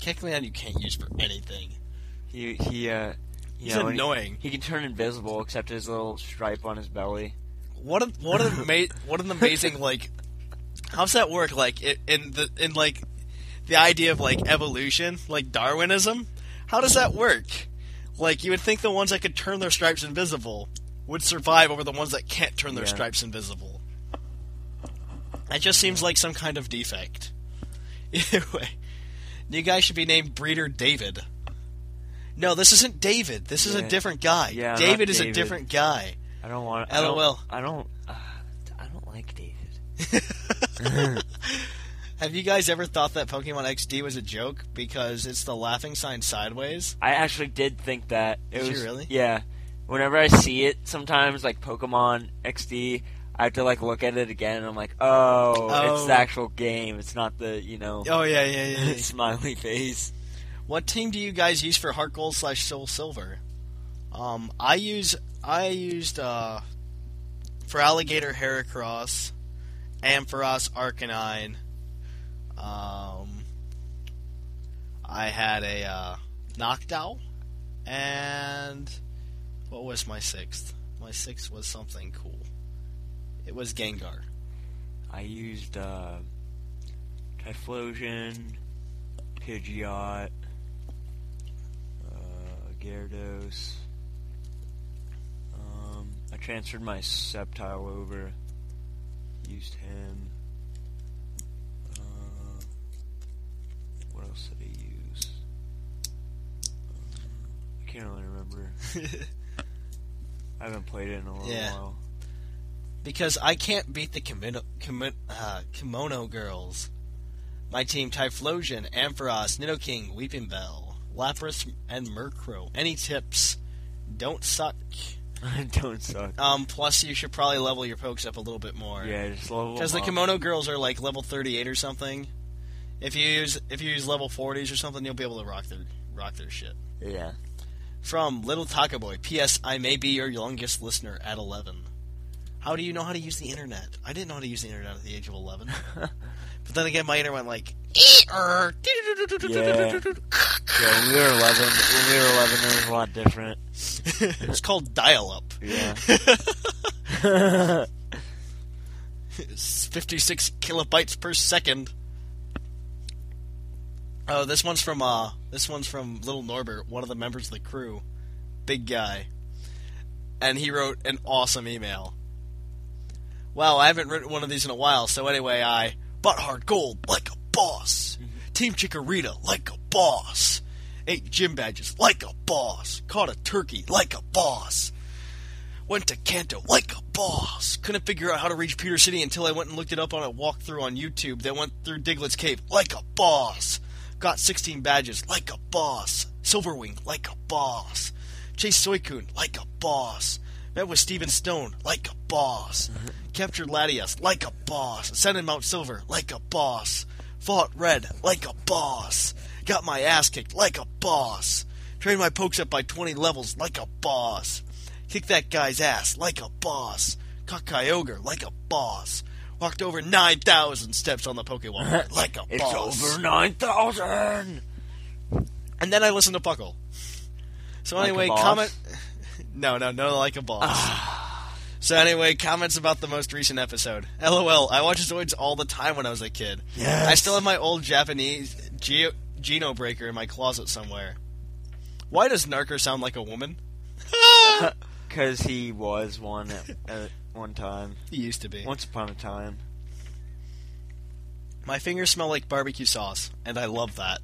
Kecleon you can't use for anything. He he uh. He's know, when he- annoying. He, can turn invisible except his little stripe on his belly. What a, what an <laughs> ama- what an amazing like. How's that work? Like in the in like the idea of like evolution, like Darwinism. How does that work? Like you would think the ones that could turn their stripes invisible would survive over the ones that can't turn their Yeah. stripes invisible. That just seems like some kind of defect. Either way, you guys should be named Breeder David. No, this isn't David. This is a different guy. Yeah, David is a different guy. I don't want. I don't- LOL. I don't. Uh, I don't like David. <laughs> Have you guys ever thought that Pokemon XD was a joke because it's the laughing sign sideways? I actually did think that. It Did you was, really? Yeah. Whenever I see it, sometimes like Pokemon XD, I have to like look at it again, and I'm like, oh, it's Oh. the actual game. It's not the you know Oh yeah, yeah, yeah. yeah. <laughs> smiley face. what team do you guys use for Heart Gold slash Soul Silver? Um, I use I used uh, Feraligatr Heracross, Ampharos Arcanine. Um, I had a uh, Noctowl, and what was my sixth? My sixth was something cool. It was Gengar. I used uh, Typhlosion, Pidgeot, uh, Gyarados. Um, I transferred my Sceptile over. Used him. Uh, what else did I use? Um, I can't really remember. <laughs> I haven't played it in a little Yeah. while. Because I can't beat the kimono, kimono, uh, kimono girls. My team Typhlosion, Ampharos, Nidoking, Weepinbell, Lapras, and Murkrow. Any tips? Don't suck. <laughs> don't suck. Um, plus, you should probably level your pokes up a little bit more. Yeah, just level Because the up. kimono girls are like level 38 or something. If you use if you use level 40s or something, you'll be able to rock their rock their shit. Yeah. From Little Taco Boy. P.S. I may be your youngest listener at 11. How do you know how to use the internet? I didn't know how to use the internet at the age of 11. <laughs> but then again, my internet went like. "Er, Yeah, when we were 11, when we were 11, it was a lot different. <laughs> it's called dial up. Yeah. <laughs> 56 kilobytes per second. Oh, this one's from uh this one's from Little Norbert, one of the members of the crew. Big guy. And he wrote an awesome email. Wow, I haven't written one of these in a while, so anyway, I bought Heart Gold like a boss. Mm-hmm. Team Chikorita like a boss. Ate gym badges like a boss. Caught a turkey like a boss. Went to Kanto like a boss. Couldn't figure out how to reach Pewter City until I went and looked it up on a walkthrough on YouTube. Then went through Diglett's Cave like a boss. Got 16 badges like a boss. Silverwing like a boss. Chase Suicune like a boss. Met with Steven Stone like a boss. Mm-hmm. Captured Latias like a boss. Ascended Mount Silver like a boss. Fought Red like a boss. Got my ass kicked like a boss. Trained my pokes up by 20 levels like a boss. Kicked that guy's ass like a boss. Caught Kyogre like a boss. Walked over 9,000 steps on the Pokewalk uh-huh. like a it's boss. over 9,000! And then I listened to Puckle. So Like anyway, comment. No, no, no, like a ah. boss. so anyway, comments about the most recent episode. LOL. I watched Zoids all the time when I was a kid. Yes. I still have my old Japanese Geo- Genobreaker in my closet somewhere. Why does Narker sound like a woman? <laughs> Because he was one at, at one time. he used to be. Once upon a time. My fingers smell like barbecue sauce, and I love that.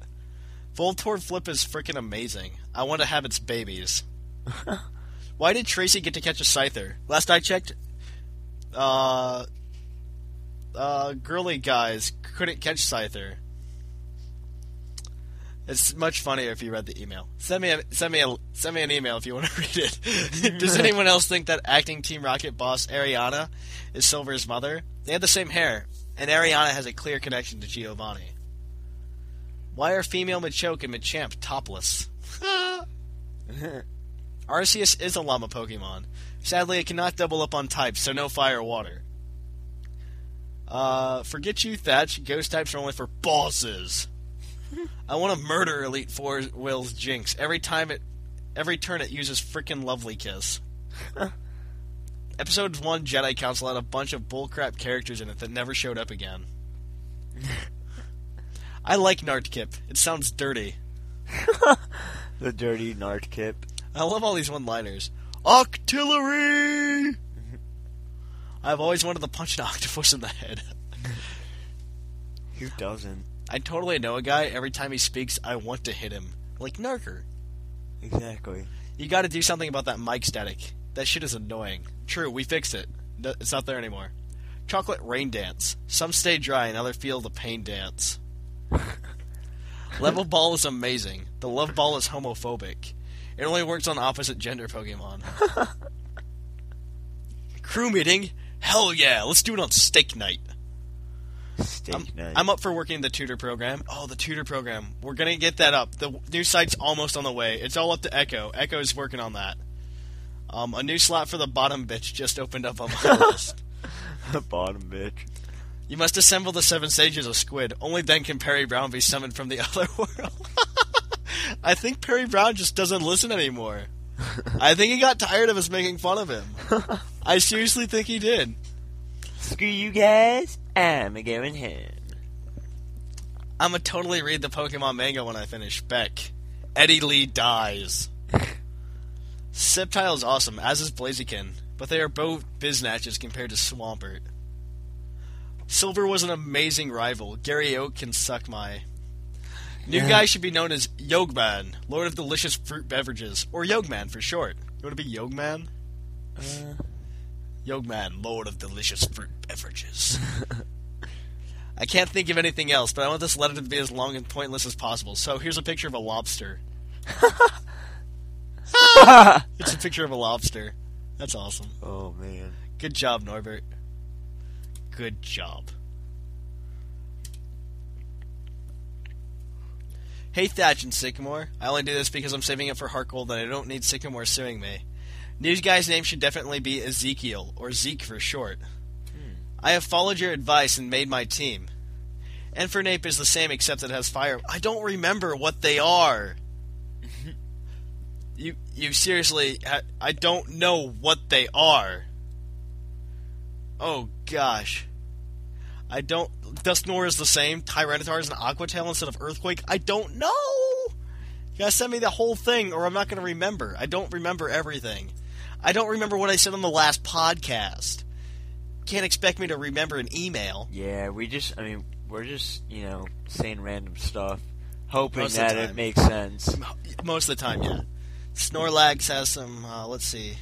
Voltorb Flip is freaking amazing. I want to have its babies. <laughs> Why did Tracy get to catch a Scyther? Last I checked, uh, uh, girly guys couldn't catch Scyther. It's much funnier if you read the email. Send me a send me a send me an email if you want to <laughs> read it. <laughs> Does anyone else think that acting Team Rocket boss Ariana is Silver's mother? They have the same hair, and Ariana has a clear connection to Giovanni. Why are female Machoke and Machamp topless? <laughs> Arceus is a llama Pokemon. Sadly, it cannot double up on types, so no fire or water. Uh, forget you, Thatch. Ghost types are only for bosses. <laughs> I want to murder Elite Four Will's Jynx every time it, every turn it uses frickin' Lovely Kiss. <laughs> Episode one Jedi Council had a bunch of bullcrap characters in it that never showed up again. <laughs> I like Nartkip. It sounds dirty. The dirty Nart Kip. I love all these one-liners. Octillery. <laughs> I've always wanted to punch an octopus in the head. <laughs> Who doesn't? I totally know a guy. Every time he speaks, I want to hit him. Like Narker. Exactly. You got to do something about that mic static. That shit is annoying. True, we fixed it. No- It's not there anymore. Chocolate rain dance. Some stay dry and others feel the pain dance. <laughs> Level ball is amazing. The love ball is homophobic. It only works on opposite gender Pokemon. <laughs> Crew meeting? Hell yeah, let's do it on steak night. Steak I'm, night. I'm up for working the tutor program. Oh, the tutor program. We're gonna get that up. The new site's almost on the way. It's all up to Echo. Echo's working on that. Um, a new slot for the bottom bitch just opened up on my <laughs> list. The bottom bitch. You must assemble the seven stages of Squid. Only then can Perry Brown be summoned from the <laughs> other world. I think Perry Brown just doesn't listen anymore. I think he got tired of us making fun of him. I seriously think he did. Screw you guys. I'm a going home. I'm gonna totally read the Pokemon manga when I finish. Beck. Eddie Lee dies. Sceptile is awesome, as is Blaziken, but they are both biznatches compared to Swampert. Silver was an amazing rival. Gary Oak can suck my. New Yeah. guy should be known as Yogman, Lord of Delicious Fruit Beverages, or Yogman for short. You want to be Yogman? Uh, Yogman, Lord of Delicious Fruit Beverages. <laughs> I can't think of anything else, but I want this letter to be as long and pointless as possible. So here's a picture of a lobster. <laughs> It's a picture of a lobster. That's awesome. oh man. Good job, Norbert. Good job. Hey Thatch and Sycamore. I only do this because I'm saving it for Harkgold and I don't need Sycamore suing me. News guy's name should definitely be Ezekiel, or Zeke for short. Hmm. I have followed your advice and made my team. Infernape is the same except it has fire. I don't remember what they are. <laughs> you you seriously I don't know what they are. Oh gosh. I don't Dusknoir is the same. Tyranitar is an Aquatail instead of Earthquake. I don't know. You gotta send me the whole thing or I'm not gonna remember. I don't remember everything. I don't remember what I said on the last podcast. Can't expect me to remember an email. Yeah, we just. I mean, we're just you know saying random stuff, hoping Most that it makes sense. Most of the time, yeah. Snorlax has some. Uh, let's see.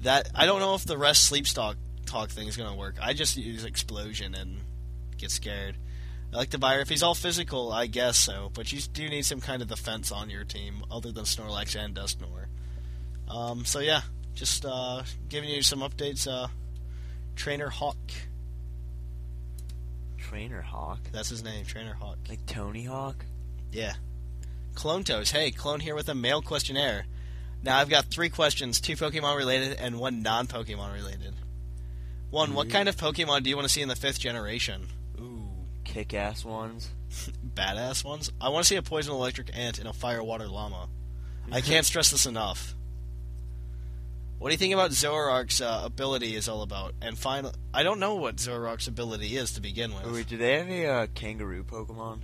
That I don't know if the rest sleep talk talk thing is gonna work. I just use explosion and get scared. I like to buy if he's all physical, I guess so. But you do need some kind of defense on your team other than Snorlax and Dusknoir. Um, so yeah, just uh, giving you some updates. Uh, Trainer Hawk, Trainer Hawk, that's his name. Trainer Hawk. like Tony Hawk. Yeah. Clone Toes. Hey, Clone here with a mail questionnaire. Now I've got three questions, two Pokemon related and one non Pokemon related. One, what kind of Pokemon do you want to see in the fifth generation? Ooh, Kick-ass ones. <laughs> badass ones. I want to see a poison electric ant and a fire water llama. I <laughs> can't stress this enough. What do you think about Zoroark's uh, ability is all about? And final, I don't know what Zoroark's ability is to begin with. Wait, do they have a uh, kangaroo Pokemon?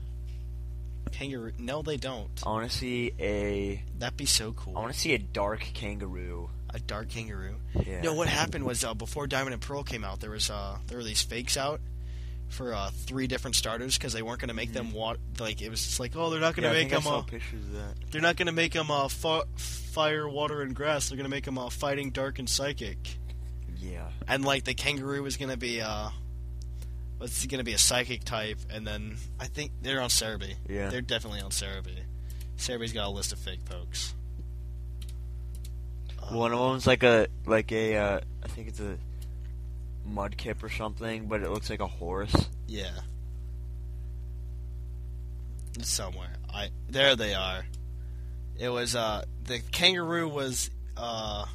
Kangaroo? No, they don't. I want to see a. That'd be so cool. I want to see a dark kangaroo. A dark kangaroo. Yeah. No, what happened was uh, before Diamond and Pearl came out, there was uh, there were these fakes out for uh, three different starters because they weren't going to make them wa- like it was just like oh they're not going Mm-hmm. Yeah, to I make them saw uh, pictures of that. they're not going to make them uh, fa- fire, water, and grass. They're going to make them uh, fighting, dark, and psychic. Yeah. And like the kangaroo was going to be uh, what's going to be a psychic type, and then I think they're on Serebii. Yeah. they're definitely on Serebii. Serebii's got a list of fake pokes. One of them's like a like a uh, I think it's a mudkip or something, but it looks like a horse. Yeah. Somewhere. I there they are. It was uh the kangaroo was uh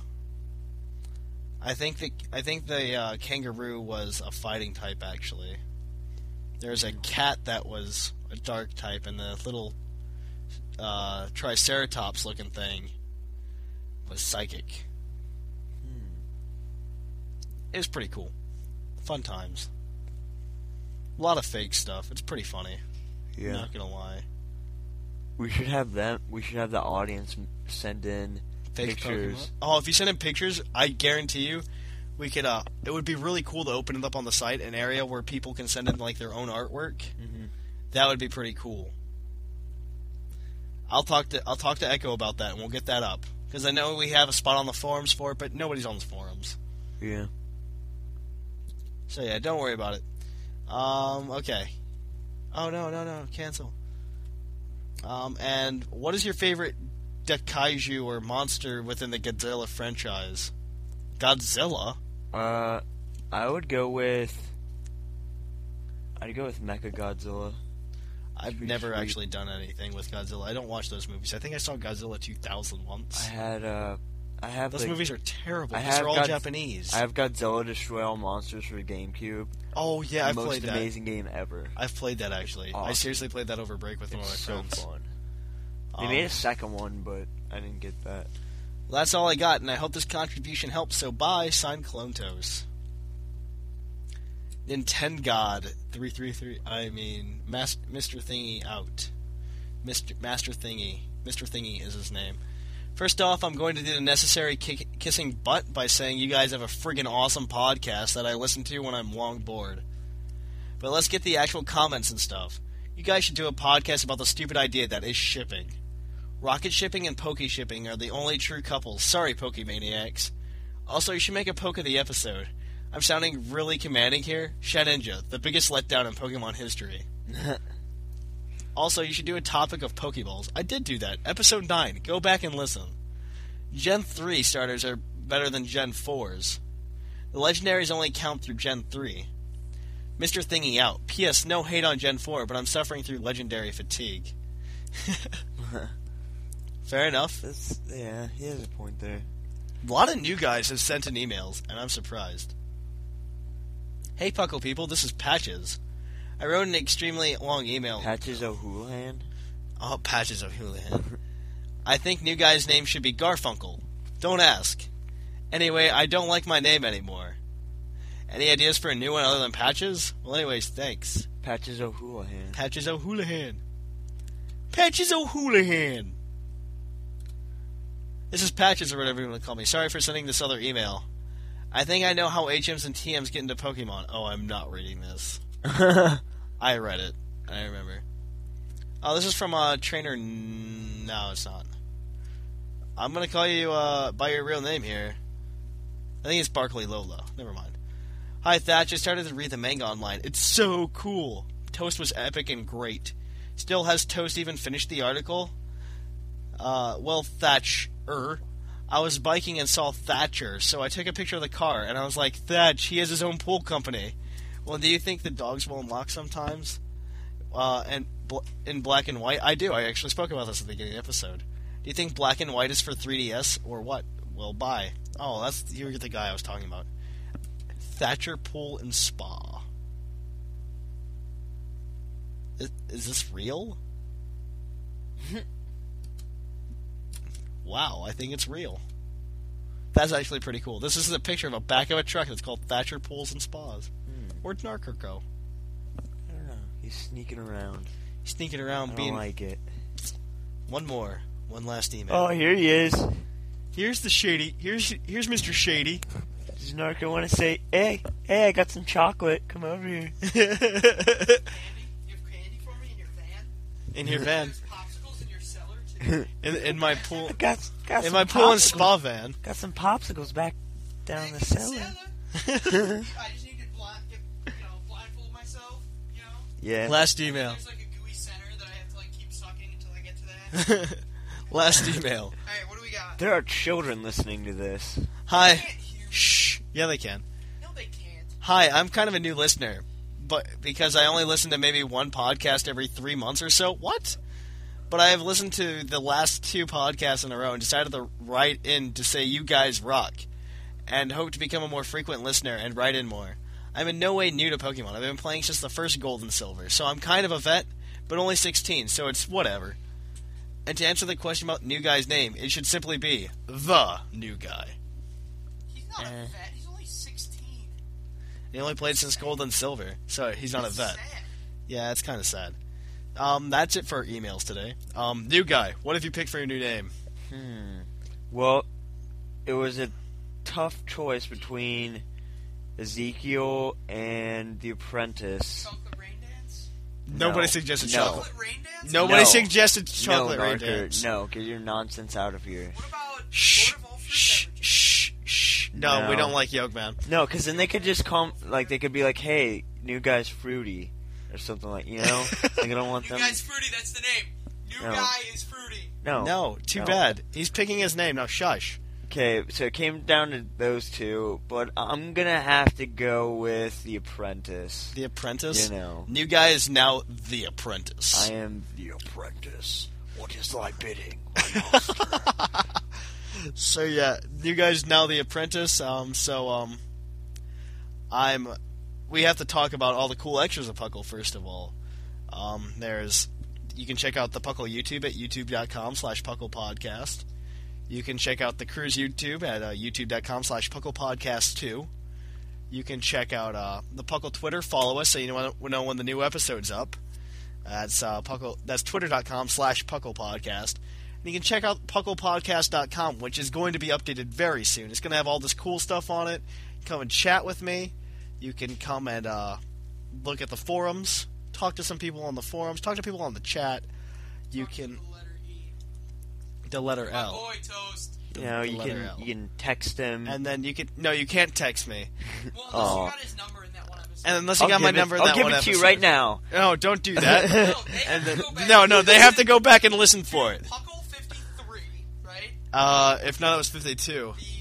I think the I think the uh, kangaroo was a fighting type actually. There's a cat that was a dark type, and the little uh, triceratops looking thing was psychic. It was pretty cool. Fun times. A lot of fake stuff. It's pretty funny. Yeah. Not gonna lie. We should have them. We should have the audience send in Fake pictures. Pokemon. Oh, if you send in pictures, I guarantee you, we could. Uh, it would be really cool to open it up on the site, an area where people can send in like their own artwork. Mhm. That would be pretty cool. I'll talk to I'll talk to Echo about that, and we'll get that up because I know we have a spot on the forums for it, but nobody's on the forums. Yeah. So yeah, don't worry about it. Um, okay. Oh no, no, no, cancel. Um, and what is your favorite daikaiju or monster within the Godzilla franchise? Godzilla? Uh, I would go with. I'd go with Mecha Godzilla. I've never sweet. actually done anything with Godzilla. I don't watch those movies. I think I saw Godzilla 2000 once. I had uh, I have Those the- movies are terrible. They're all Japanese. I have Godzilla Destroy All Monsters for GameCube. oh yeah, I've Most played that. amazing game ever. I've played that actually. I seriously played that over break with one of my so friends. fun. They Um, made a second one, but I didn't get that. Well, that's all I got, and I hope this contribution helps. So bye, sign Clone Toes. Nintengod three three three. I mean, Mr. Thingy out. Mr. Master Thingy. Mr. Thingy is his name. First off, I'm going to do the necessary kissing butt by saying you guys have a friggin' awesome podcast that I listen to when I'm long bored. But let's get the actual comments and stuff. You guys should do a podcast about the stupid idea that is shipping. Rocket shipping and Poke shipping are the only true couples. Sorry, Pokemaniacs. Also, you should make a Poke of the episode. I'm sounding really commanding here. Shedinja, the biggest letdown in Pokemon history. <laughs> also, you should do a topic of Pokeballs. I did do that. Episode 9. Go back and listen. Gen 3 starters are better than Gen 4s. The legendaries only count through Gen 3. Mr. Thingy out. P.S. No hate on Gen 4, but I'm suffering through legendary fatigue. <laughs> Fair enough. That's yeah, he has a point there. A lot of new guys have sent in emails, and I'm surprised. Hey, Puckle people, this is Patches. I wrote an extremely long email. Patches O'Houlihan. oh, Patches of Houlihan. I think new guy's name should be Garfunkel. Don't ask. Anyway, I don't like my name anymore. Any ideas for a new one other than Patches? Well, anyways, thanks. Patches O'Houlihan. Patches O'Houlihan. Patches O'Houlihan. This is Patches or whatever you want to call me. Sorry for sending this other email. I think I know how HMs and TMs get into Pokemon. Oh, I'm not reading this. <laughs> I read it. I remember. Oh, this is from uh, Trainer. No, it's not. I'm gonna call you uh, by your real name here. I think it's Barkley Lolo. Never mind. Hi, Thatch. I started to read the manga online. It's so cool. Toast was epic and great. Still, has Toast even finished the article? Uh, well, Thatch, er. I was biking and saw Thatcher, so I took a picture of the car, and I was like, Thatch, he has his own pool company. Well, do you think the dogs will unlock sometimes? Uh, and bl- in black and white? I do. I actually spoke about this at the beginning of the episode. Do you think black and white is for 3DS, or what? Well, bye. Oh, that's you're the guy I was talking about. Thatcher Pool and Spa. Is, is this real? <laughs> wow, I think it's real. That's actually pretty cool. This is a picture of a back of a truck that's called Thatcher Pools and Spas. Hmm. Where'd Narker go? I don't know. He's sneaking around. He's sneaking I around, don't being like it. one more, one last email. Oh, here he is. Here's the shady. Here's here's Mr. Shady. Does Narker want to say, "Hey, hey, I got some chocolate. Come over here." <laughs> You have candy for me in your van? in your van? <laughs> in, in my pool, <laughs> got got in my pool and popsicles- spa van. Got some popsicles back down the cellar. <laughs> I just need to blind, get, you know, blindfold myself, you know? Yeah. Last email. There's like a gooey center that I have to like keep sucking until I get to that. Last email. Alright, what do we got? There are children listening to this. Hi. They can't hear me. Shh. Yeah, they can. No, they can't. Hi, I'm kind of a new listener, but because I only listen to maybe one podcast every three months or so. What? But I have listened to the last two podcasts in a row and decided to write in to say you guys rock. and hope to become a more frequent listener and write in more. I'm in no way new to Pokemon. I've been playing since the first Gold and Silver, so I'm kind of a vet, but only 16, so it's whatever. And to answer the question about new guy's name, it should simply be the new guy. He's not Eh. a vet. He's only 16. He only played since Gold and Silver, so he's not a vet. sad. Yeah, it's kind of sad. Um, that's it for our emails today. Um, new guy, what have you picked for your new name? Hmm. Well, it was a tough choice between Ezekiel and The Apprentice. Chocolate rain dance? Nobody No. suggested No. chocolate. Chocolate rain dance? Nobody No. suggested chocolate no, rain dance. no, get your nonsense out of here. What about Shh, of all shh, shh, shh. No, we don't like Yolkman. No, because then they could just come like, they could be like, "Hey, new guy's fruity," or something like, you know. <laughs> like I don't want New them. guy's fruity, that's the name. New No. guy is fruity. No, No, too No. bad. He's picking his name now. Shush. Okay, so it came down to those two, but I'm gonna have to go with The Apprentice. The Apprentice. You know. New guy is now the Apprentice. I am The Apprentice. What is thy bidding? <laughs> So yeah, you guys now the apprentice. Um, so um, I'm. We have to talk about all the cool extras of Puckle first of all. Um, there's, you can check out the Puckle YouTube at youtube.com/slash Puckle Podcast. You can check out the Cruise YouTube at uh, youtube.com/slash Puckle Podcast Two. You can check out uh, the Puckle Twitter. Follow us so you know when, know when the new episode's up. That's uh, Puckle. That's twitter.com/slash Puckle Podcast. And you can check out pucklepodcast.com, which is going to be updated very soon. It's going to have all this cool stuff on it. Come and chat with me. You can come and uh, look at the forums, talk to some people on the forums, talk to people on the chat. You can The letter E. the letter L, boy, Toast. You know, The you can L. you can text him. and then you can no, you can't text me, Well, <laughs> unless Aw. you got his number in that one episode. and unless you I'll got my give it- number. in I'll that give one it to you right now. No, don't do <laughs> that. no, they <laughs> and then, go back no, no, they have to go back and listen for it. Puckle 53, right? Uh, if not, it was fifty-two. The the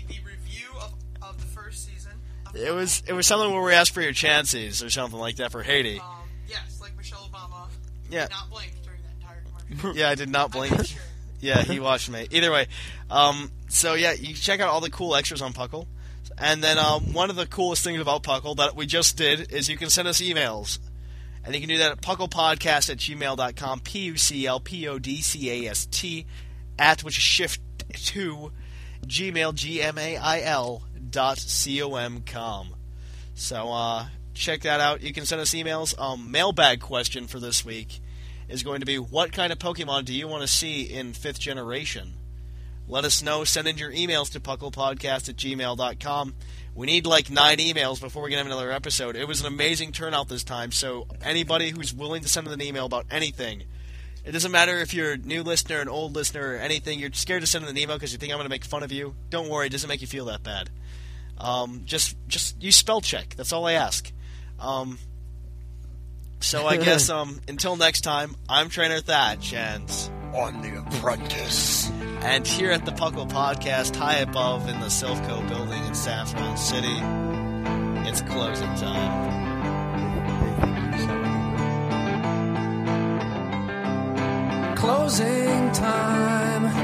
It was it was something where we asked for your chances or something like that for Haiti. Um, yes, like Michelle Obama. Yeah. Did not blink during that entire commercial. <laughs> Yeah, I did not blink. sure. <laughs> Yeah, he watched me. Either way, um, so yeah, you check out all the cool extras on Puckle. And then um, one of the coolest things about Puckle that we just did is you can send us emails. And you can do that at pucklepodcast at gmail.com, P-U-C-L-P-O-D-C-A-S-T, at which is shift to gmail, G-M-A-I-L dot C-O-M com. So uh, check that out. You can send us emails. Um, mailbag question for this week is going to be what kind of Pokemon do you want to see in fifth generation? Let us know. Send in your emails to pucklepodcast at gmail.com. We need like nine emails before we can have another episode. It was an amazing turnout this time, so anybody who's willing to send an email about anything, it doesn't matter if you're a new listener, an old listener, or anything, you're scared to send an email because you think I'm going to make fun of you, don't worry, it doesn't make you feel that bad. Um, just, just use spell check. That's all I ask. Um, so I <laughs> guess um, until next time, I'm Trainer Thatch, and On the Apprentice. and here at the Puckle Podcast, high above in the Silph Co building in Saffron City, it's closing time. Closing time.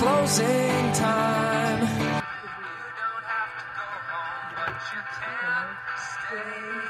closing time. You don't have to go home, but you can stay